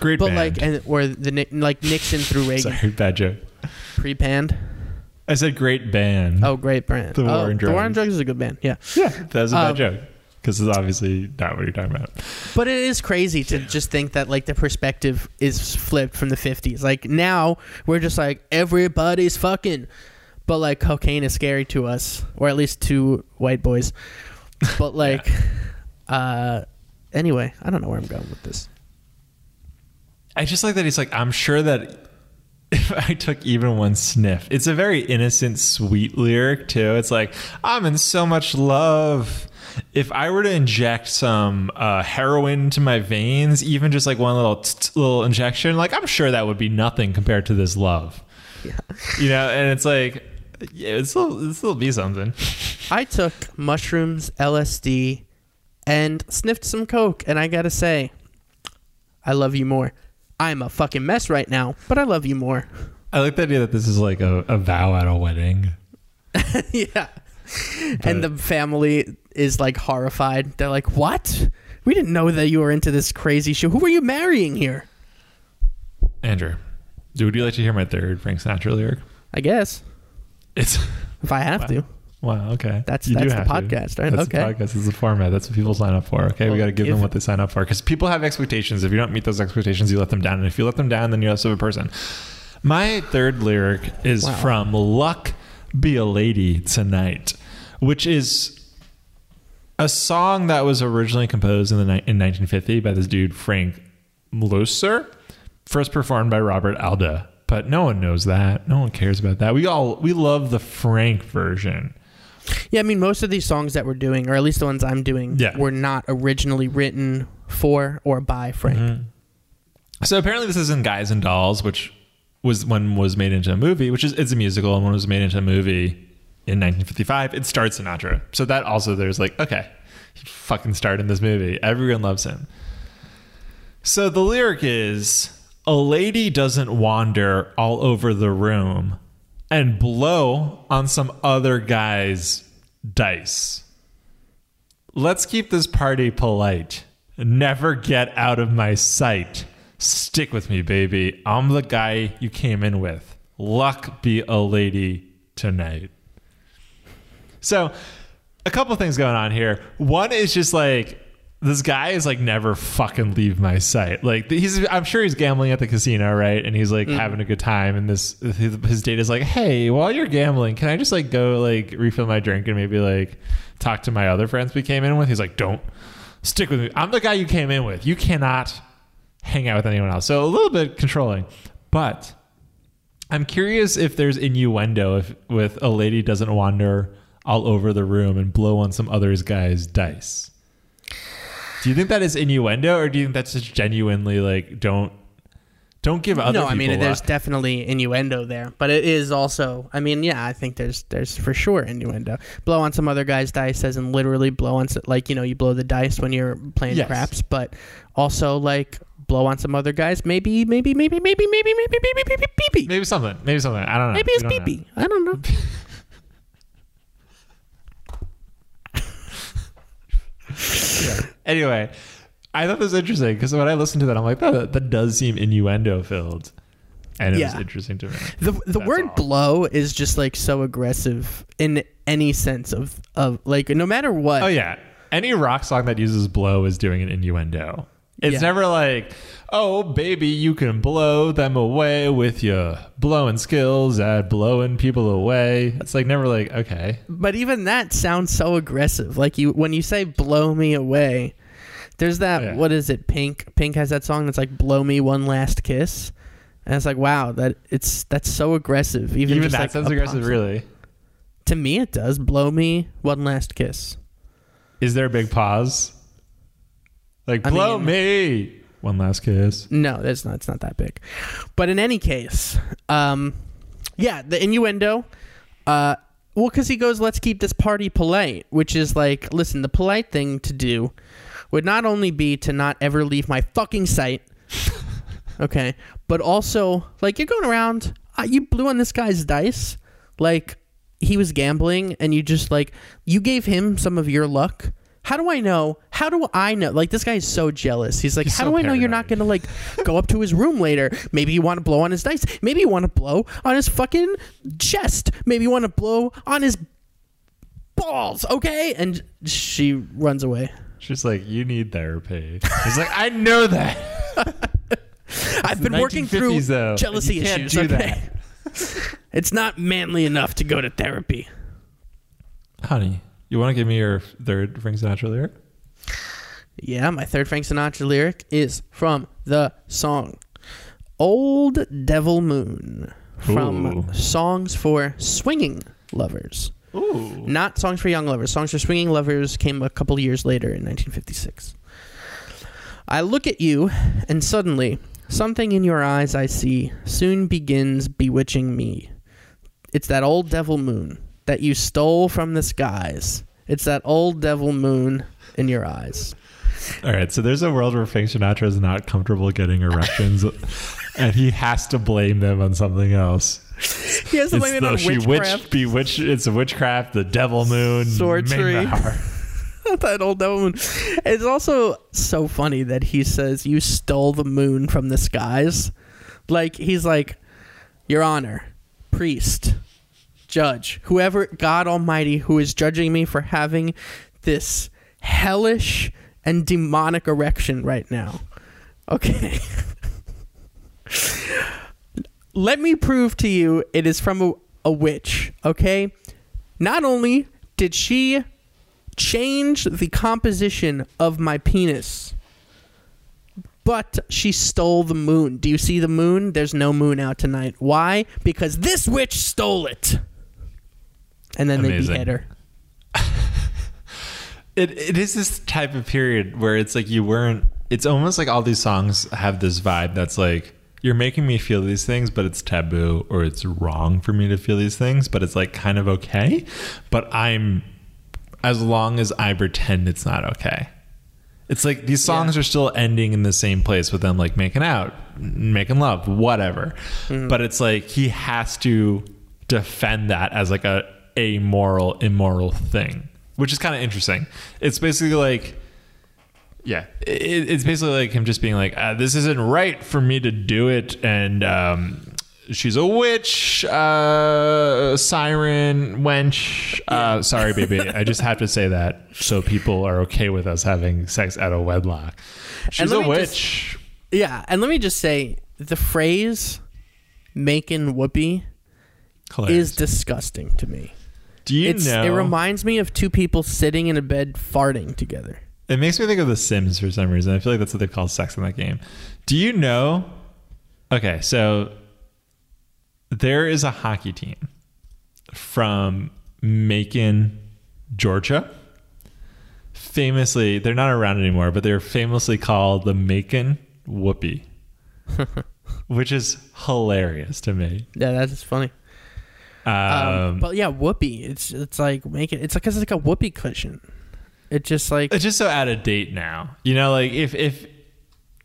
great band. but band. like and or the like Nixon through Reagan Sorry, bad joke. pre-panned. I said great band. Oh, great band. The War oh, on The War on Drugs. Drugs is a good band. Yeah, yeah, that was a bad Um, joke because it's obviously not what you're talking about. But it is crazy to just think that like the perspective is flipped from the 50s. Like now we're just like everybody's fucking but like cocaine is scary to us or at least to white boys. But like uh anyway, I don't know where I'm going with this. I just like that he's like, I'm sure that if I took even one sniff, it's a very innocent, sweet lyric too. It's like, I'm in so much love. If I were to inject some uh, heroin to my veins, even just like one little little injection, like I'm sure that would be nothing compared to this love. Yeah. You know, and it's like, yeah, it's still, it's still be something. I took mushrooms, LSD and sniffed some coke and I got to say I love you more. I'm a fucking mess right now, but I love you more. I like the idea that this is like a, a vow at a wedding. yeah. and the family is like horrified. They're like, "What? We didn't know that you were into this crazy show. Who are you marrying here?" Andrew, would you like to hear my third Frank Sinatra lyric? I guess It's if I have Wow. to. Wow. Okay. That's- You that's the have to. podcast, right? That's Okay. the podcast. This is the format. That's what people sign up for. Okay. we got to give them what they sign up for because people have expectations. If you don't meet those expectations, you let them down. And if you let them down, then you're less of a person. My third lyric is Wow. from Luck Be a Lady Tonight, which is a song that was originally composed in the ni- in 1950 by this dude Frank Loesser, first performed by Robert Alda. But no one knows that. No one cares about that. We all we love the Frank version. Yeah, I mean, most of these songs that we're doing, or at least the ones I'm doing, Yeah. were not originally written for or by Frank. Mm-hmm. So apparently this is in Guys and Dolls, which was one was made into a movie, which is it's a musical, and one was made into a movie in 1955. It starred Sinatra, so that also there's like okay, he fucking starred in this movie. Everyone loves him. So the lyric is: a lady doesn't wander all over the room and blow on some other guy's dice. Let's keep this party polite. Never get out of my sight. Stick with me, baby. I'm the guy you came in with. Luck be a lady tonight. So, a couple things going on here. One is just like this guy is like never fucking leave my sight. Like he's, I'm sure he's gambling at the casino, right? And he's like mm-hmm. having a good time. And this, his, his date is like, hey, while you're gambling, can I just like go like refill my drink and maybe like talk to my other friends we came in with? He's like, don't stick with me. I'm the guy you came in with. You cannot hang out with anyone else. So a little bit controlling, but I'm curious if there's innuendo if with a lady doesn't wander all over the room and blow on some other guy's dice. Do you think that is innuendo, or do you think that's just genuinely like don't don't give other no, I mean there's definitely innuendo there, but it is also. I mean, yeah, I think there's there's for sure innuendo. Blow on some other guy's dice as in literally blow on like you know you blow the dice when you're playing Yes. craps, but also like blow on some other guys. Maybe maybe maybe maybe maybe maybe maybe maybe maybe maybe something, maybe something. I don't know. maybe it's. BB. I don't know. Anyway, I thought this was interesting because when I listened to that, I'm like, that that does seem innuendo filled, and it was interesting to me. The the That's word all. blow is just like so aggressive in any sense of of like no matter what. Oh yeah, any rock song that uses blow is doing an innuendo. It's Yeah. never like, oh baby, you can blow them away with your blowing skills at blowing people away. It's like never like, okay, But even that sounds so aggressive. Like you when you say blow me away, there's that Yeah. what is it? Pink Pink has that song that's like blow me one last kiss. And it's like wow, that it's that's so aggressive. Even, even that like sounds aggressive. Really, To me it does. Blow me one last kiss. is there a big pause? Like I blow mean- me one last kiss. No, that's not it's not that big. But in any case, um yeah, the innuendo uh well cuz he goes let's keep this party polite, which is like listen, the polite thing to do would not only be to not ever leave my fucking sight. okay, but also like you're going around uh, you blew on this guy's dice like he was gambling and you just like you gave him some of your luck. How do I know? How do I know? Like this guy is so jealous. He's like, He's how so do I know you're not gonna like go up to his room later? Maybe you want to blow on his dice. Maybe you want to blow on his fucking chest. Maybe you want to blow on his balls. Okay, and she runs away. She's like, you need therapy. He's like, I know that. I've been working through 1950s though. jealousy You can't issues. do okay, it's not manly enough to go to therapy. Honey, you want to give me your third Frank Sinatra lyric? Yeah, my third Frank Sinatra lyric is from the song Old Devil Moon from Ooh. Songs for Swinging Lovers. Ooh. Not Songs for Young Lovers. Songs for Swinging Lovers came a couple years later in 1956. I look at you, and suddenly, something in your eyes I see soon begins bewitching me. It's that old devil moon that you stole from the skies. It's that old devil moon in your eyes. All right, so there's a world where Frank Sinatra is not comfortable getting erections, and he has to blame them on something else. He has to blame it on she witchcraft. witch, bewitch. It's a witchcraft, the devil moon, Sorcery. That old devil moon. It's also so funny that he says you stole the moon from the skies. Like he's like, Your Honor, priest, judge, whoever God Almighty who is judging me for having this hellish and demonic erection right now. Okay. Let me prove to you it is from a, a witch, okay? Not only did she change the composition of my penis, but she stole the moon. Do you see the moon? There's no moon out tonight. Why? Because this witch stole it. And then they Amazing. behead her. It it is this type of period where it's like you weren't. It's almost like all these songs have this vibe that's like you're making me feel these things, but it's taboo or it's wrong for me to feel these things, but it's like kind of okay. But I'm as long as I pretend it's not okay. It's like these songs are still ending in the same place with them like making out, making love, whatever. Mm-hmm. But it's like he has to defend that as like a amoral, immoral thing, which is kind of interesting. It's basically like, yeah, it, it's basically like him just being like, uh, this isn't right for me to do it, and um, she's a witch, uh, siren, wench. Uh, sorry, baby. I just have to say that so people are okay with us having sex out of wedlock. She's a witch. Yeah, and let me just say the phrase "making whoopee" Hilarious. is disgusting to me. Do you It's know? it reminds me of two people sitting in a bed farting together. It makes me think of The Sims for some reason. I feel like that's what they call sex in that game. Do you know? Okay, so there is a hockey team from Macon, Georgia. Famously, they're not around anymore, but they're famously called the Macon Whoopee, which is hilarious to me. Yeah, that's funny. Um, Um, but yeah, whoopee. It's it's like make it. It's like it's like a whoopee cushion. It just like it's just so out of date now. You know, like if if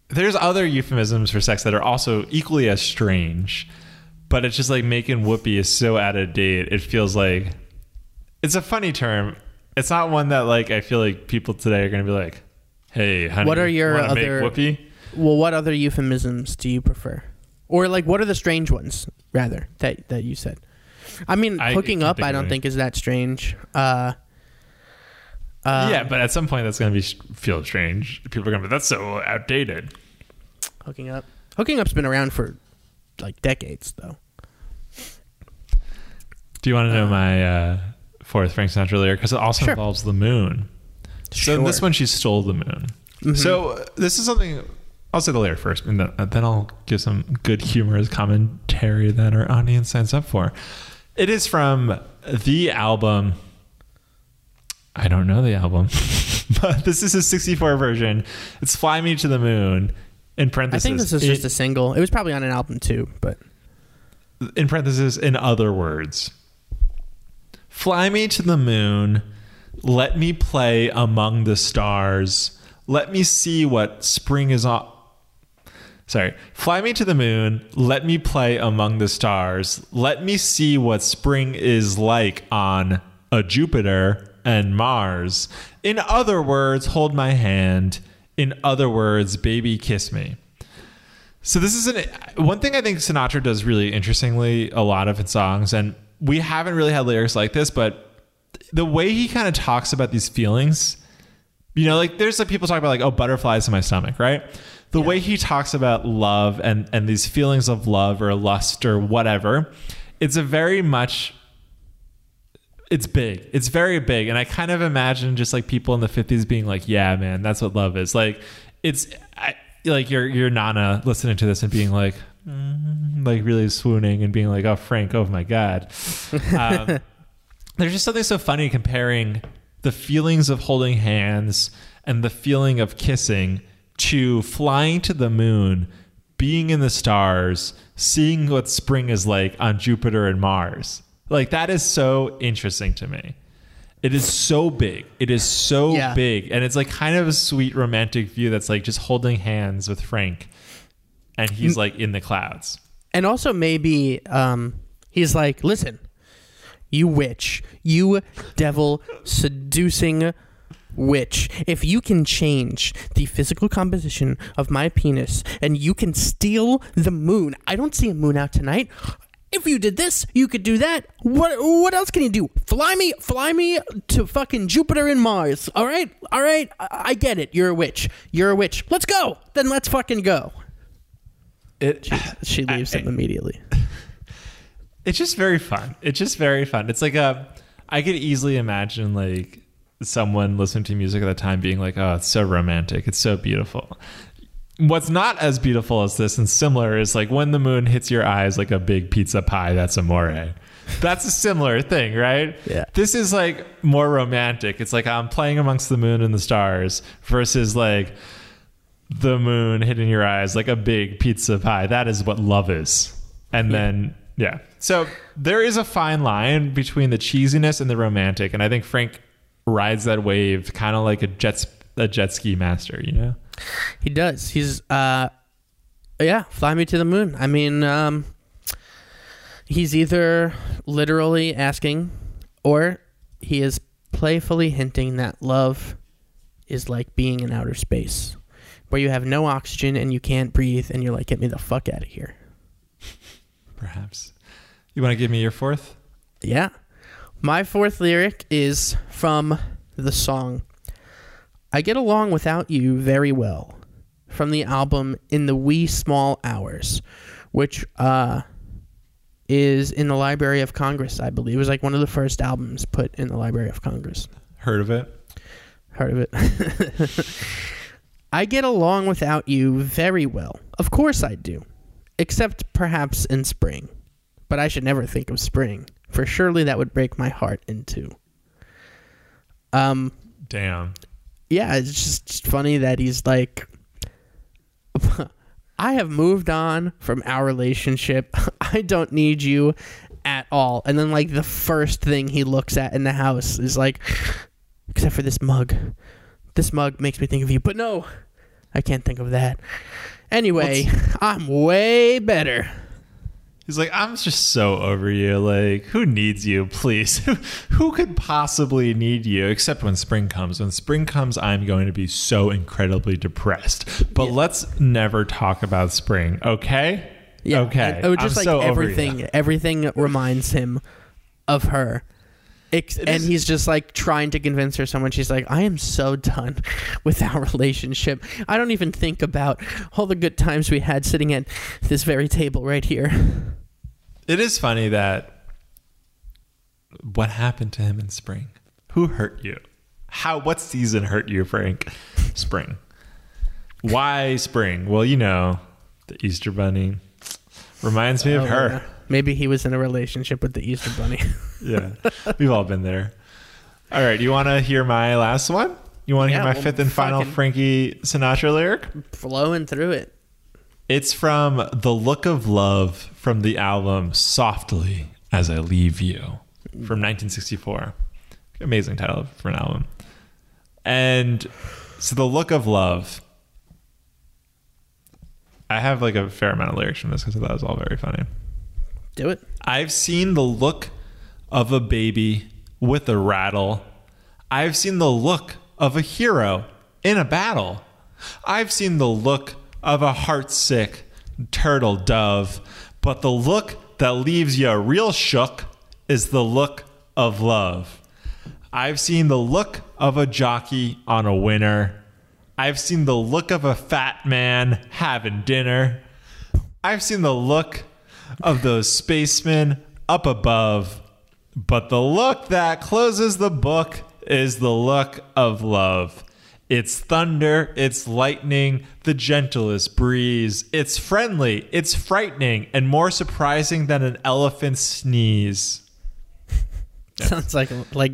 there's other euphemisms for sex that are also equally as strange, but it's just like making whoopee is so out of date. It feels like it's a funny term. It's not one that like I feel like people today are going to be like, "Hey, honey, What are your other- whoopee?" well, what other euphemisms do you prefer, or like what are the strange ones rather that that you said? I mean, I hooking up, I don't think is that strange. Uh, uh, yeah, but at some point that's going to be feel strange. People are going to be, "That's so outdated." hooking up. Hooking up's been around for like decades, though. Do you want to know my uh, fourth Frank Sinatra lyric? Because it also Sure. involves the moon. So in this one, she stole the moon. Mhm. So uh, this is something. I'll say the lyric first, and then, uh, then I'll give some good humorous commentary that our audience signs up for. It is from the album. I don't know the album, but this is a 64 version. It's "Fly Me to the Moon." In parentheses. I think this is just a single. It was probably on an album too, but in parentheses, in other words, fly me to the moon, let me play among the stars, let me see what spring is on. Sorry, fly me to the moon, let me play among the stars, let me see what spring is like on a Jupiter and Mars. In other words, hold my hand. In other words, baby, kiss me. So this is an one thing I think Sinatra does really interestingly a lot of his songs, and we haven't really had lyrics like this, but the way he kind of talks about these feelings, you know, like there's like people talk about like oh butterflies in my stomach, right? The way he talks about love and and these feelings of love or lust or whatever, it's a very much it's big. It's very big. And I kind of imagine just like people in the 50s being like, yeah, man, that's what love is. Like, it's I, like your, your Nana listening to this and being like, mm, like really swooning and being like, oh, Frank, oh my God. Um, there's just something so funny comparing the feelings of holding hands and the feeling of kissing to flying to the moon, being in the stars, seeing what spring is like on Jupiter and Mars. Like that is so interesting to me. It is so big. It is so Yeah. big. And it's like kind of a sweet romantic view that's like just holding hands with Frank and he's like in the clouds. and also maybe um, he's like, listen, you witch, you devil seducing witch. If you can change the physical composition of my penis and you can steal the moon, I don't see a moon out tonight. If you did this, you could do that. What what else can you do? Fly me, fly me to fucking Jupiter and Mars. All right, all right. I, I get it. You're a witch. You're a witch. Let's go. Then let's fucking go. It She leaves I- him immediately. it's just very fun. It's just very fun. It's like a I could easily imagine like someone listening to music at the time being like, "Oh, it's so romantic. It's so beautiful." What's not as beautiful as this and similar is like when the moon hits your eyes like a big pizza pie. That's amore. That's a similar thing, right? Yeah. This is like more romantic. It's like I'm playing amongst the moon and the stars versus like the moon hitting your eyes like a big pizza pie. That is what love is. And then, yeah. So there is a fine line between the cheesiness and the romantic. And I think Frank rides that wave kind of like a jet, a jet ski master, you know? He does. He's uh yeah, fly me to the moon. I mean, um he's either literally asking or he is playfully hinting that love is like being in outer space where you have no oxygen and you can't breathe and you're like get me the fuck out of here. Perhaps. You want to give me your fourth? Yeah. My fourth lyric is from the song I Get Along Without You Very Well from the album In the Wee Small Hours, which uh, is in the Library of Congress, I believe. It was like one of the first albums put in the Library of Congress. Heard of it? Heard of it. I get along without you very well. Of course I do. Except perhaps in spring. But I should never think of spring, for surely that would break my heart in two. Um Damn. yeah, it's just funny that he's like I have moved on from our relationship. I don't need you at all. And then like the first thing he looks at in the house is like except for this mug. This mug makes me think of you. But no, I can't think of that. Anyway, I'm way better. He's like, I'm just so over you. Like, who needs you, please? who could possibly need you except when spring comes? When spring comes, I'm going to be so incredibly depressed. But Yeah. let's never talk about spring, okay? Yeah. Okay. Oh, just I'm like so everything. Everything reminds him of her. And he's just like trying to convince her someone. She's like, I am so done with our relationship. I don't even think about all the good times we had sitting at this very table right here. It is funny that what happened to him in spring? Who hurt you? How? What season hurt you, Frank? Spring. Why spring? Well, you know, the Easter Bunny reminds me of Oh, her. Maybe he was in a relationship with the Easter Bunny. Yeah, we've all been there. All right, you want to hear my last one? You want to Yeah, hear my well, fifth and final Frankie Sinatra lyric? Flowing through it. It's from The Look of Love from the album Softly as I Leave You from 1964. Amazing title for an album. And so The Look of Love. I have like a fair amount of lyrics from this because I thought it was all very funny. Do it. I've seen the look of a baby with a rattle. I've seen the look of a hero in a battle. I've seen the look of a heartsick turtle dove. But the look that leaves you real shook is the look of love. I've seen the look of a jockey on a winner. I've seen the look of a fat man having dinner. I've seen the look of those spacemen up above, but the look that closes the book is the look of love. It's thunder, it's lightning, the gentlest breeze. It's friendly, it's frightening, and more surprising than an elephant's sneeze. Sounds like like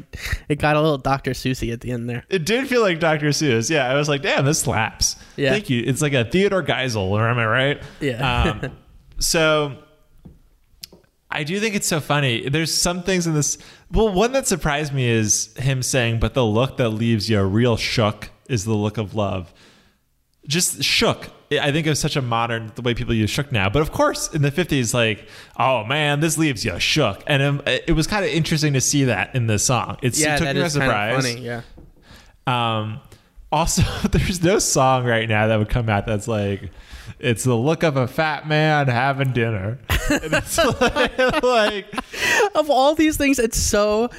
it got a little Dr. Susie at the end there. It did feel like Dr. Seuss. Yeah, I was like, damn, this slaps. Yeah. Thank you. It's like a Theodore Geisel, or am I right? Yeah. Um, so I do think it's so funny. There's some things in this. Well, one that surprised me is him saying, "But the look that leaves you real shook is the look of love." Just shook. I think it was such a modern the way people use shook now. But of course, in the '50s, like, oh man, this leaves you shook, and um, it was kind of interesting to see that in the song. It's, yeah, it took that me by surprise. funny. Yeah. Um, also, there's no song right now that would come out that's like, it's the look of a fat man having dinner. And it's like, like, of all these things, it's so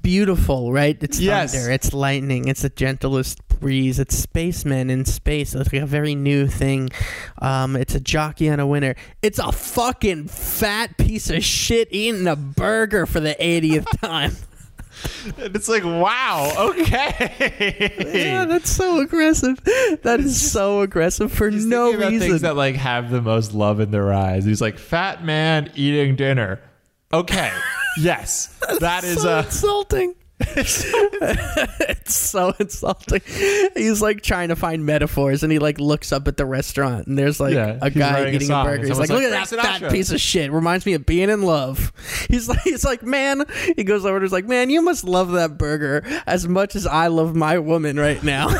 beautiful, right? It's Yes. thunder, it's lightning, it's the gentlest breeze, it's spacemen in space. It's like a very new thing. Um, it's a jockey and a winner. It's a fucking fat piece of shit eating a burger for the 80th time. and it's like, wow, okay. yeah, that's so aggressive. That is so aggressive for no reason. things that like have the most love in their eyes. He's like, fat man eating dinner. Okay, yes, that is so a. insulting. it's so insulting. He's like trying to find metaphors, and he like looks up at the restaurant, and there's like Yeah, a guy writing a eating a, burger. He's like, "Look like, at that fat piece of shit." Reminds me of being in love. He's like, he's like, man. He goes over and he's like, man, you must love that burger as much as I love my woman right now.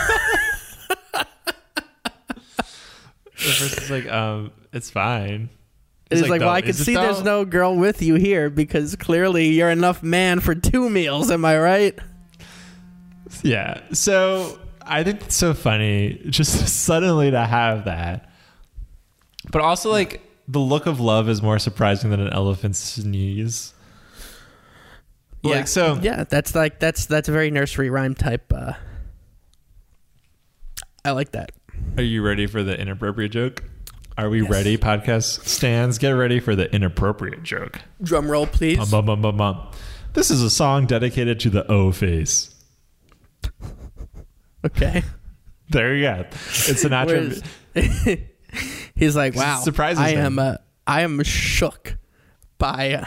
The person's like, um, it's fine. He's like, "No, well, I can see there's no girl with you here because clearly you're enough man for two meals. Am I right? Yeah. So I think it's so funny just suddenly to have that. But also like the look of love is more surprising than an elephant's sneeze. yeah. Like so Yeah, that's like that's that's a very nursery rhyme type. Uh, I like that. Are you ready for the inappropriate joke? Are we Yes. ready, podcast stands? Get ready for the inappropriate joke. Drum roll, please. Bum, bum, bum. This is a song dedicated to the O face. Okay. There you go. It's Sinatra. Whereas- He's like, wow. Surprises I am. Uh, I am shook by uh,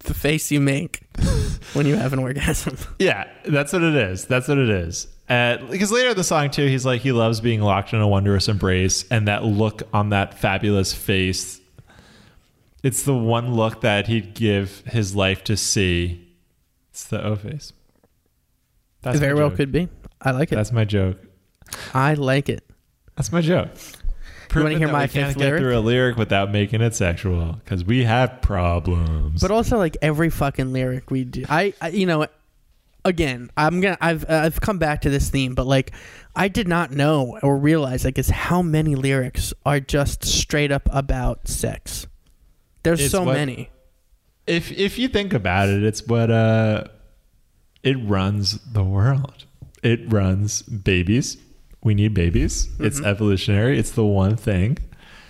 the face you make when you have an orgasm. Yeah, that's what it is. That's what it is. Uh, because later in the song too, he's like he loves being locked in a wondrous embrace, and that look on that fabulous face. It's the one look that he'd give his life to see. It's the O face. That's It very my well could be. I like it. That's my joke. I like it. That's my joke. You wanna Proving hear that my we can't fifth get lyric? through a lyric without making it sexual because we have problems. But also, like every fucking lyric we do, I, I you know, again, I'm gonna, I've, uh, I've come back to this theme, but like, I did not know or realize, like, is how many lyrics are just straight up about sex. There's It's so what- many. if if you think about it, it's what uh it runs the world. It runs babies. We need babies. It's Mm-hmm. evolutionary. It's the one thing.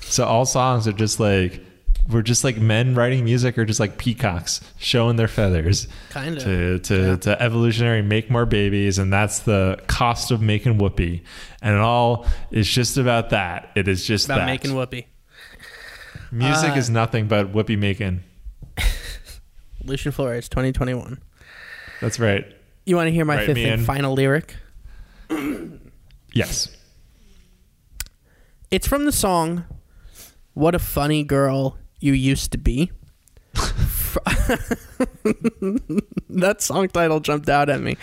So all songs are just like we're just like men writing music are just like peacocks showing their feathers Kind of. to to, to evolutionary make more babies and that's the cost of making whoopee and it all is just about that it is just About that making whoopee. music Uh, is nothing but whoopee making Lucian Flores, 2021. that's right You want to hear my Write fifth and final lyric? yes It's from the song "What a Funny Girl You Used to Be." That song title jumped out at me.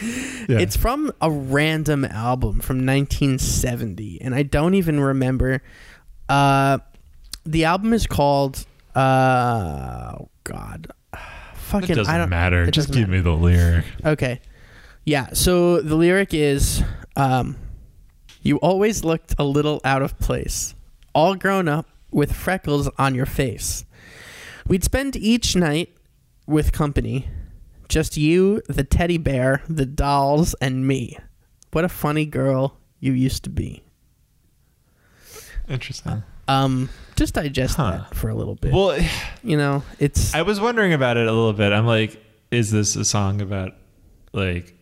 Yeah. It's from a random album from 1970, and I don't even remember. Uh, the album is called. Uh, oh God, It fucking. I doesn't don't matter. it Just doesn't give me the lyric. Okay. Yeah, so the lyric is um you always looked a little out of place, all grown up with freckles on your face. We'd spend each night with company, just you, the teddy bear, the dolls, and me. What a funny girl you used to be. Interesting. Um, just digest Huh. that for a little bit. Well, you know, it's I was wondering about it a little bit. I'm like, is this a song about like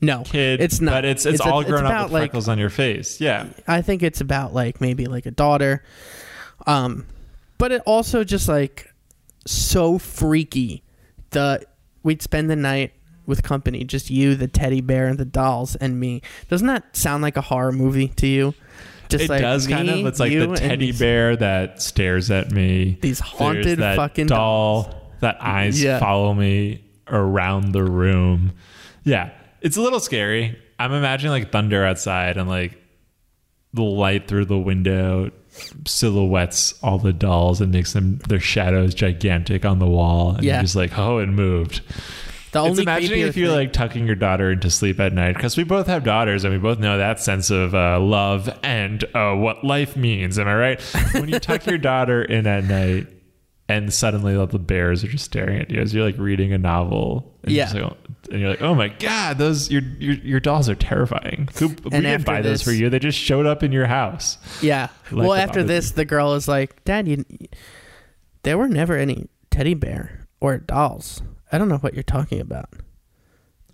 no, kid? It's not. But it's it's, a- all grown about, up with like, freckles on your face. Yeah. I think it's about like maybe like a daughter. Um but it also just like so freaky. The we'd spend the night with company, just you, the teddy bear, and the dolls, and me. Doesn't that sound like a horror movie to you? Just it like does kind of. It's like the teddy these- bear that stares at me. These haunted fucking doll that eyes Yeah. follow me around the room. Yeah, it's a little scary. I'm imagining like thunder outside and like the light through the window silhouettes all the dolls and makes them their shadows gigantic on the wall. And Yeah. you're just like, oh, it moved. The It's only imagining if you're thing- like tucking your daughter into sleep at night because we both have daughters and we both know that sense of uh, love and uh, what life means. Am I right? When you tuck your daughter in at night and suddenly all the bears are just staring at you as you're like reading a novel. And Yeah. You're like, oh, and you're like, oh my god, those your your, your dolls are terrifying. Who, we didn't buy those this- for you. They just showed up in your house. Yeah. Like well, after this, the girl is like, "Dad, you, there were never any teddy bear or dolls. I don't know what you're talking about."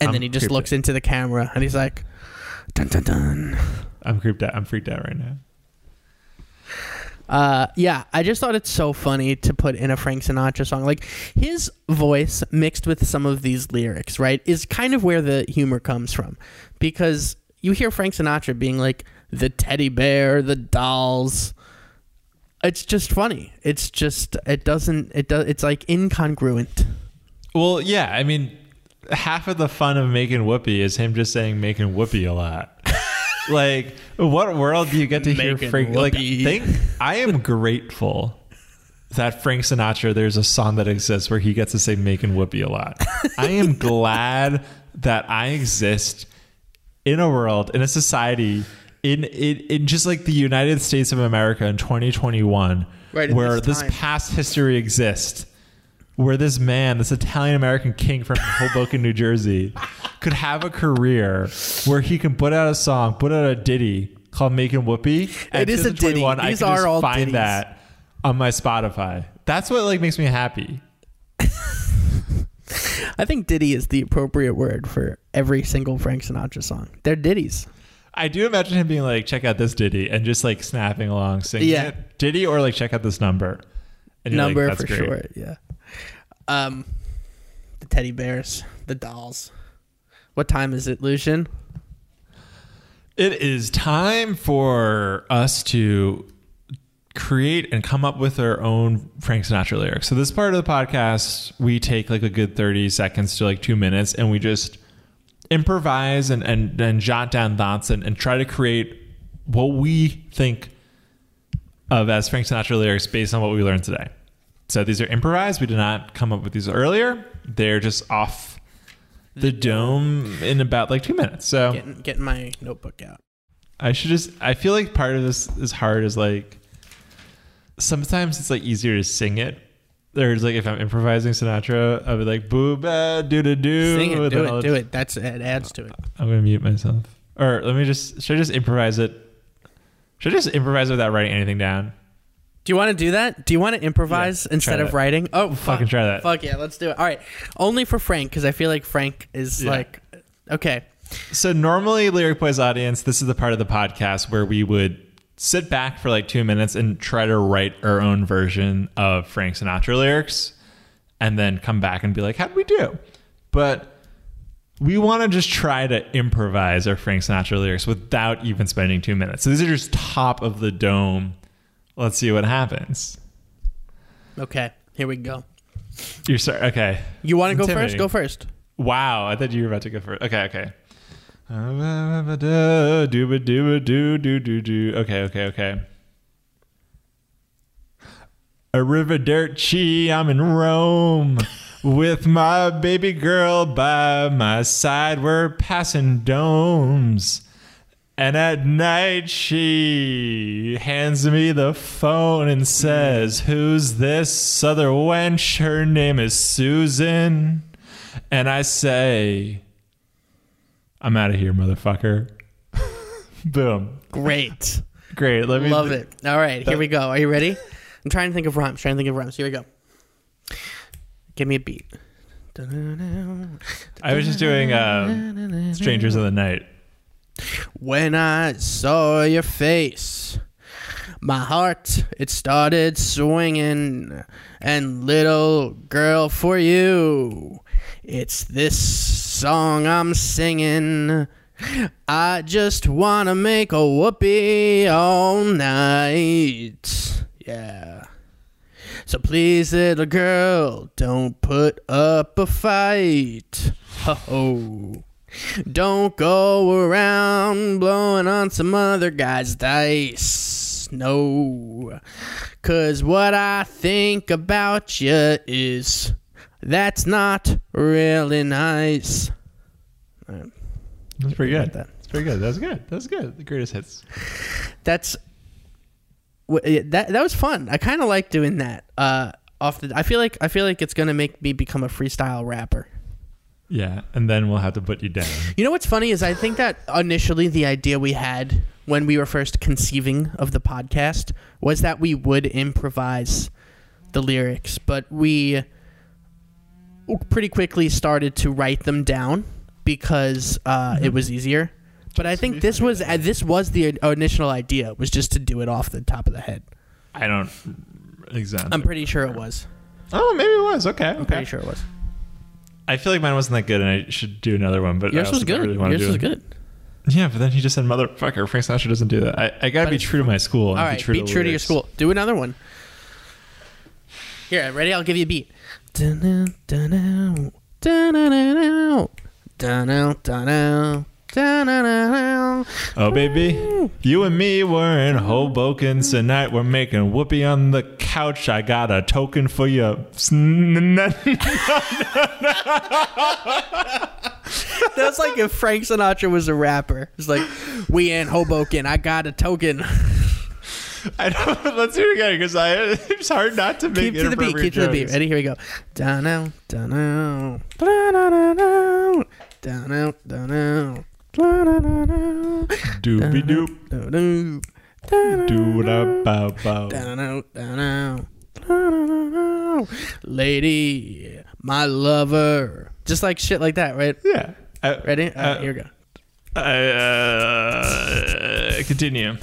And I'm then he just looks into the camera and he's like, "Dun dun dun." I'm creeped out. I'm freaked out right now. Uh, yeah, I just thought it's so funny to put in a Frank Sinatra song. Like his voice mixed with some of these lyrics, right, is kind of where the humor comes from, because you hear Frank Sinatra being like the teddy bear, the dolls. It's just funny. It's just it doesn't it does it's like incongruent. Well, yeah. I mean, half of the fun of making whoopee is him just saying making whoopee a lot. Like, what world do you get to hear Making Frank? Like, whoopee. think I am grateful that Frank Sinatra. There's a song that exists where he gets to say making whoopee a lot. I am glad that I exist in a world in a society in in, in just like the United States of America in 2021, Right, where this this past history exists, where this man, this Italian American king from Hoboken, New Jersey, could have a career where he can put out a song, put out a ditty called "Making Whoopee." And It is a ditty. 2021, I These can are all find ditties. that on my Spotify. That's what like makes me happy. I think ditty is the appropriate word for every single Frank Sinatra song. They're ditties. I do imagine him being like, check out this ditty and just like snapping along, singing Yeah. it. Ditty or like, check out this number. You're like, Number for great." sure. Yeah. Um, the teddy bears, the dolls. What time is it, Lucian? It is time for us to create and come up with our own Frank Sinatra lyrics. So this part of the podcast, we take like a good 30 seconds to like two minutes and we just improvise and, and, and jot down thoughts and, and try to create what we think of as Frank Sinatra lyrics based on what we learned today. So these are improvised. We did not come up with these earlier. They're just off the mm. dome in about like two minutes. So Getting getting my notebook out. I should just. I feel like part of this is hard. Is like sometimes it's like easier to sing it. There's like if I'm improvising Sinatra, I'll be like boo ba doo doo doo. Sing it, do it, do it. That's it adds to it. I'm gonna mute myself. Or let me just. Should I just improvise it? Should I just improvise without writing anything down? Do you want to do that? Do you want to improvise Yeah, instead of writing? Oh, Fucking try that. Fuck yeah, let's do it. All right, only for Frank because I feel like Frank is Yeah. like, okay, So normally, Lyric Boys audience, this is the part of the podcast where we would sit back for like two minutes and try to write our own version of Frank Sinatra lyrics, and then come back and be like, "How would we do?" But we want to just try to improvise our Frank Sinatra lyrics without even spending two minutes. So these are just top of the dome. Let's see what happens. okay, here we go. You're sorry. Okay. You want to go first? Go first. Wow, I thought you were about to go first. Okay, okay. Do do do do do do. Okay, okay, okay. Arrivederci, I'm in Rome with my baby girl by my side. We're passing domes. And at night, she hands me the phone and says, Who's this other wench? Her name is Susan. And I say, I'm out of here, motherfucker. Boom. Great, Great. Let me love it. All right, here we go. Are you ready? I'm trying to think of rhymes. Trying to think of rhymes. Here we go. Give me a beat. I was just doing um, Strangers of the Night. When I saw your face, my heart it started swinging. And little girl, for you, it's this song I'm singing. I just wanna make a whoopee all night. Yeah. So please, little girl, don't put up a fight. Ho ho. Don't go around blowing on some other guy's dice. No. Cause what I think about you is that's not really nice. That's pretty good. that. That's pretty good. That's good. That's good. The greatest hits. That's that that was fun. I kind of like doing that. Uh off the I feel like I feel like it's going to make me become a freestyle rapper. Yeah. And then we'll have to put you down. You know what's funny is I think that initially the idea we had when we were first conceiving of the podcast was that we would improvise the lyrics, but we pretty quickly started to write them down because uh, it was easier. But I think this was uh, this was the initial idea was just to do it off the top of the head. I don't exactly. I'm pretty sure it was. oh, maybe it was. Okay. I'm pretty sure it was. I feel like mine wasn't that good, and I should do another one. But Yours was good. Really Yours was it. good. Yeah, but then he just said, "Motherfucker." Frank Sinatra doesn't do that. I, I gotta But be true to my school. and All right, be true be to, true to your school. Do another one. Here, ready? I'll give you a beat. Dun-dun, dun-dun, dun-dun-dun-dun, dun-dun, dun-dun, dun-dun-dun-dun. Oh, baby, you and me were in Hoboken tonight. We're making whoopee on the couch. I got a token for you. That's like if Frank Sinatra was a rapper. It's like, we in Hoboken. I got a token. I don't. Let's do it again because I. It's hard not to make keep to the beat. Keep inappropriate to the beat. Ready? Here we go. Down out, down out, down out, down out, down out. Doobie doop. Down Doo da bow bow. out, down out. Lady, my lover. Just like shit like that, right? Yeah. I, Ready? Right, Uh, here we go. I, uh, continue.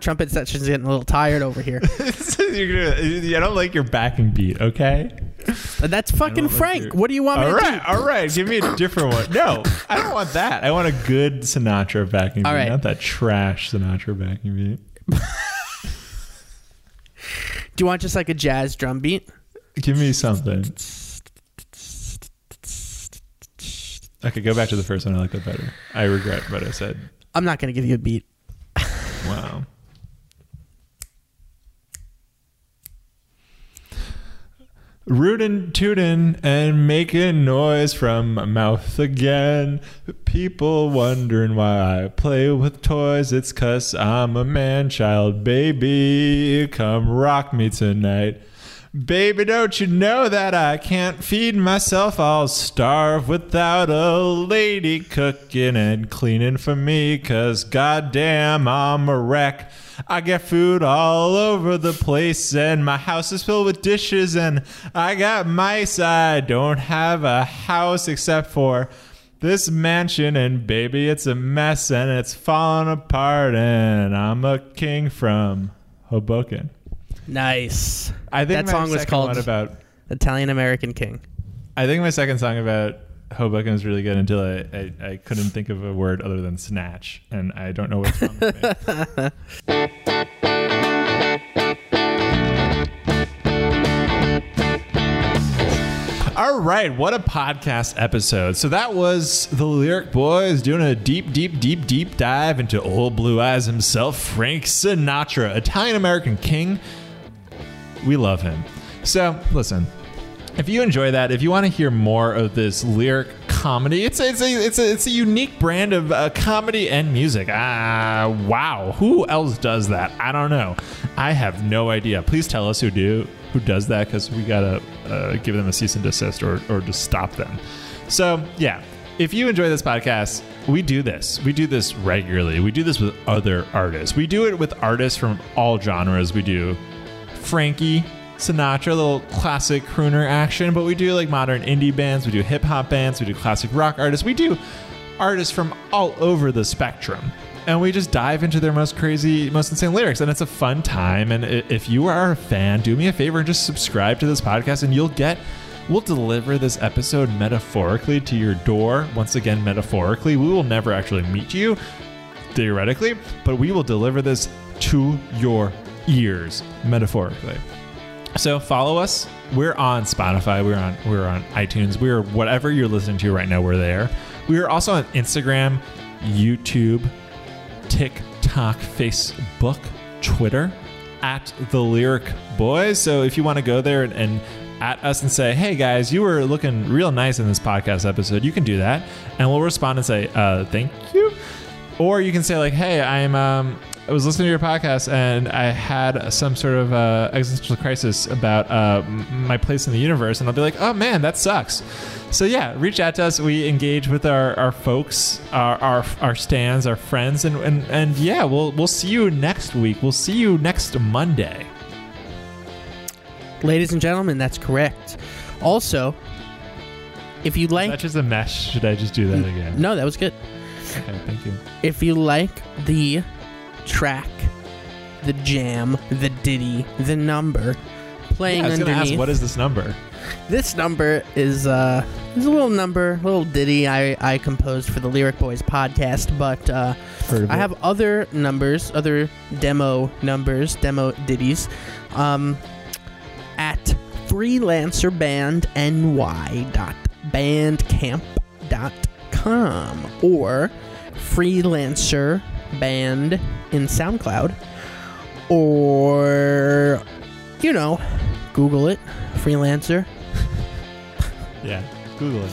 Trumpet section's getting a little tired over here. I don't like your backing beat. Okay. Uh, that's fucking like Frank. your- what do you want me All to right. do? All right. Give me a different one. No, I don't want that. I want a good Sinatra backing All beat, right. not that trash Sinatra backing beat. Do you want just like a jazz drum beat? Give me something. Okay, go back to the first one. I like that better. I regret what I said. I'm not gonna give you a beat. Wow. Rootin' tootin' and making noise from my mouth again. People wondering why I play with toys. It's cause I'm a man child, baby. Come rock me tonight. Baby, don't you know that I can't feed myself? I'll starve without a lady cooking and cleaning for me. Cause goddamn, I'm a wreck. I get food all over the place, and my house is filled with dishes, and I got mice. I don't have a house except for this mansion, and baby, it's a mess, and it's falling apart, and I'm a king from Hoboken. Nice. I think That song was called- about. Italian American King. I think my second song about Hoboken was really good until I, I, I couldn't think of a word other than snatch, and I don't know what's wrong with me. All right, what a podcast episode. So that was the Lyric Boys doing a deep, deep, deep, deep dive into old Blue Eyes himself, Frank Sinatra, Italian American king. We love him. So, listen, if you enjoy that, if you want to hear more of this lyric comedy, it's a, it's a, it's a, it's a unique brand of uh, comedy and music. Ah, wow. Who else does that? I don't know. I have no idea. Please tell us who do who does that because we gotta uh, give them a cease and desist or or just stop them. So yeah. If you enjoy this podcast, we do this. We do this regularly. We do this with other artists. We do it with artists from all genres. We do Frankie Sinatra, a little classic crooner action, but we do like modern indie bands, we do hip hop bands, we do classic rock artists, we do artists from all over the spectrum. And we just dive into their most crazy, most insane lyrics. And it's a fun time. And if you are a fan, do me a favor and just subscribe to this podcast, and you'll get, we'll deliver this episode metaphorically to your door. Once again, metaphorically. We will never actually meet you, theoretically, but we will deliver this to your ears metaphorically. So follow us. We're on Spotify. We're on we're on iTunes. We're whatever you're listening to right now. We're there. We are also on Instagram, YouTube, TikTok, Facebook, Twitter, at the Lyric Boys. So if you want to go there and, and at us and say, "Hey guys, you were looking real nice in this podcast episode," you can do that, and we'll respond and say, uh, "Thank you." Or you can say like, "Hey, I'm um, I was listening to your podcast and I had some sort of uh, existential crisis about uh, my place in the universe," and I'll be like, "Oh man, that sucks." So yeah, reach out to us. We engage with our, our folks, our, our our stands, our friends, and, and and yeah, we'll we'll see you next week. We'll see you next Monday. Ladies and gentlemen, that's correct. Also, if you like, that just a mesh? Should I just do that again? no, that was good. Okay, thank you. If you like the track, the jam, the ditty, the number playing Yeah, I was gonna underneath, ask, what is this number? this number is uh is a little number, a little ditty I I composed for the Lyric Boys podcast, but uh, I have other numbers, other demo numbers, demo ditties, um, at freelancerbandny.bandcamp.com or freelancer band in SoundCloud or you know, Google it, freelancer. Yeah. Google it.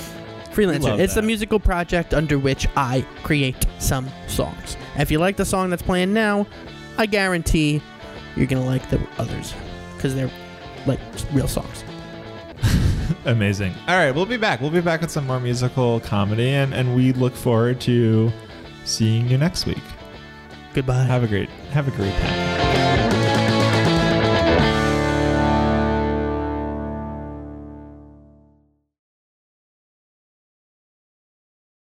Freelancer. It's the musical project under which I create some songs. If you like the song that's playing now, I guarantee you're gonna like the others because they're like real songs. Amazing. All right, we'll be back. We'll be back with some more musical comedy, and, and we look forward to seeing you next week. Goodbye. Have a great have a great time.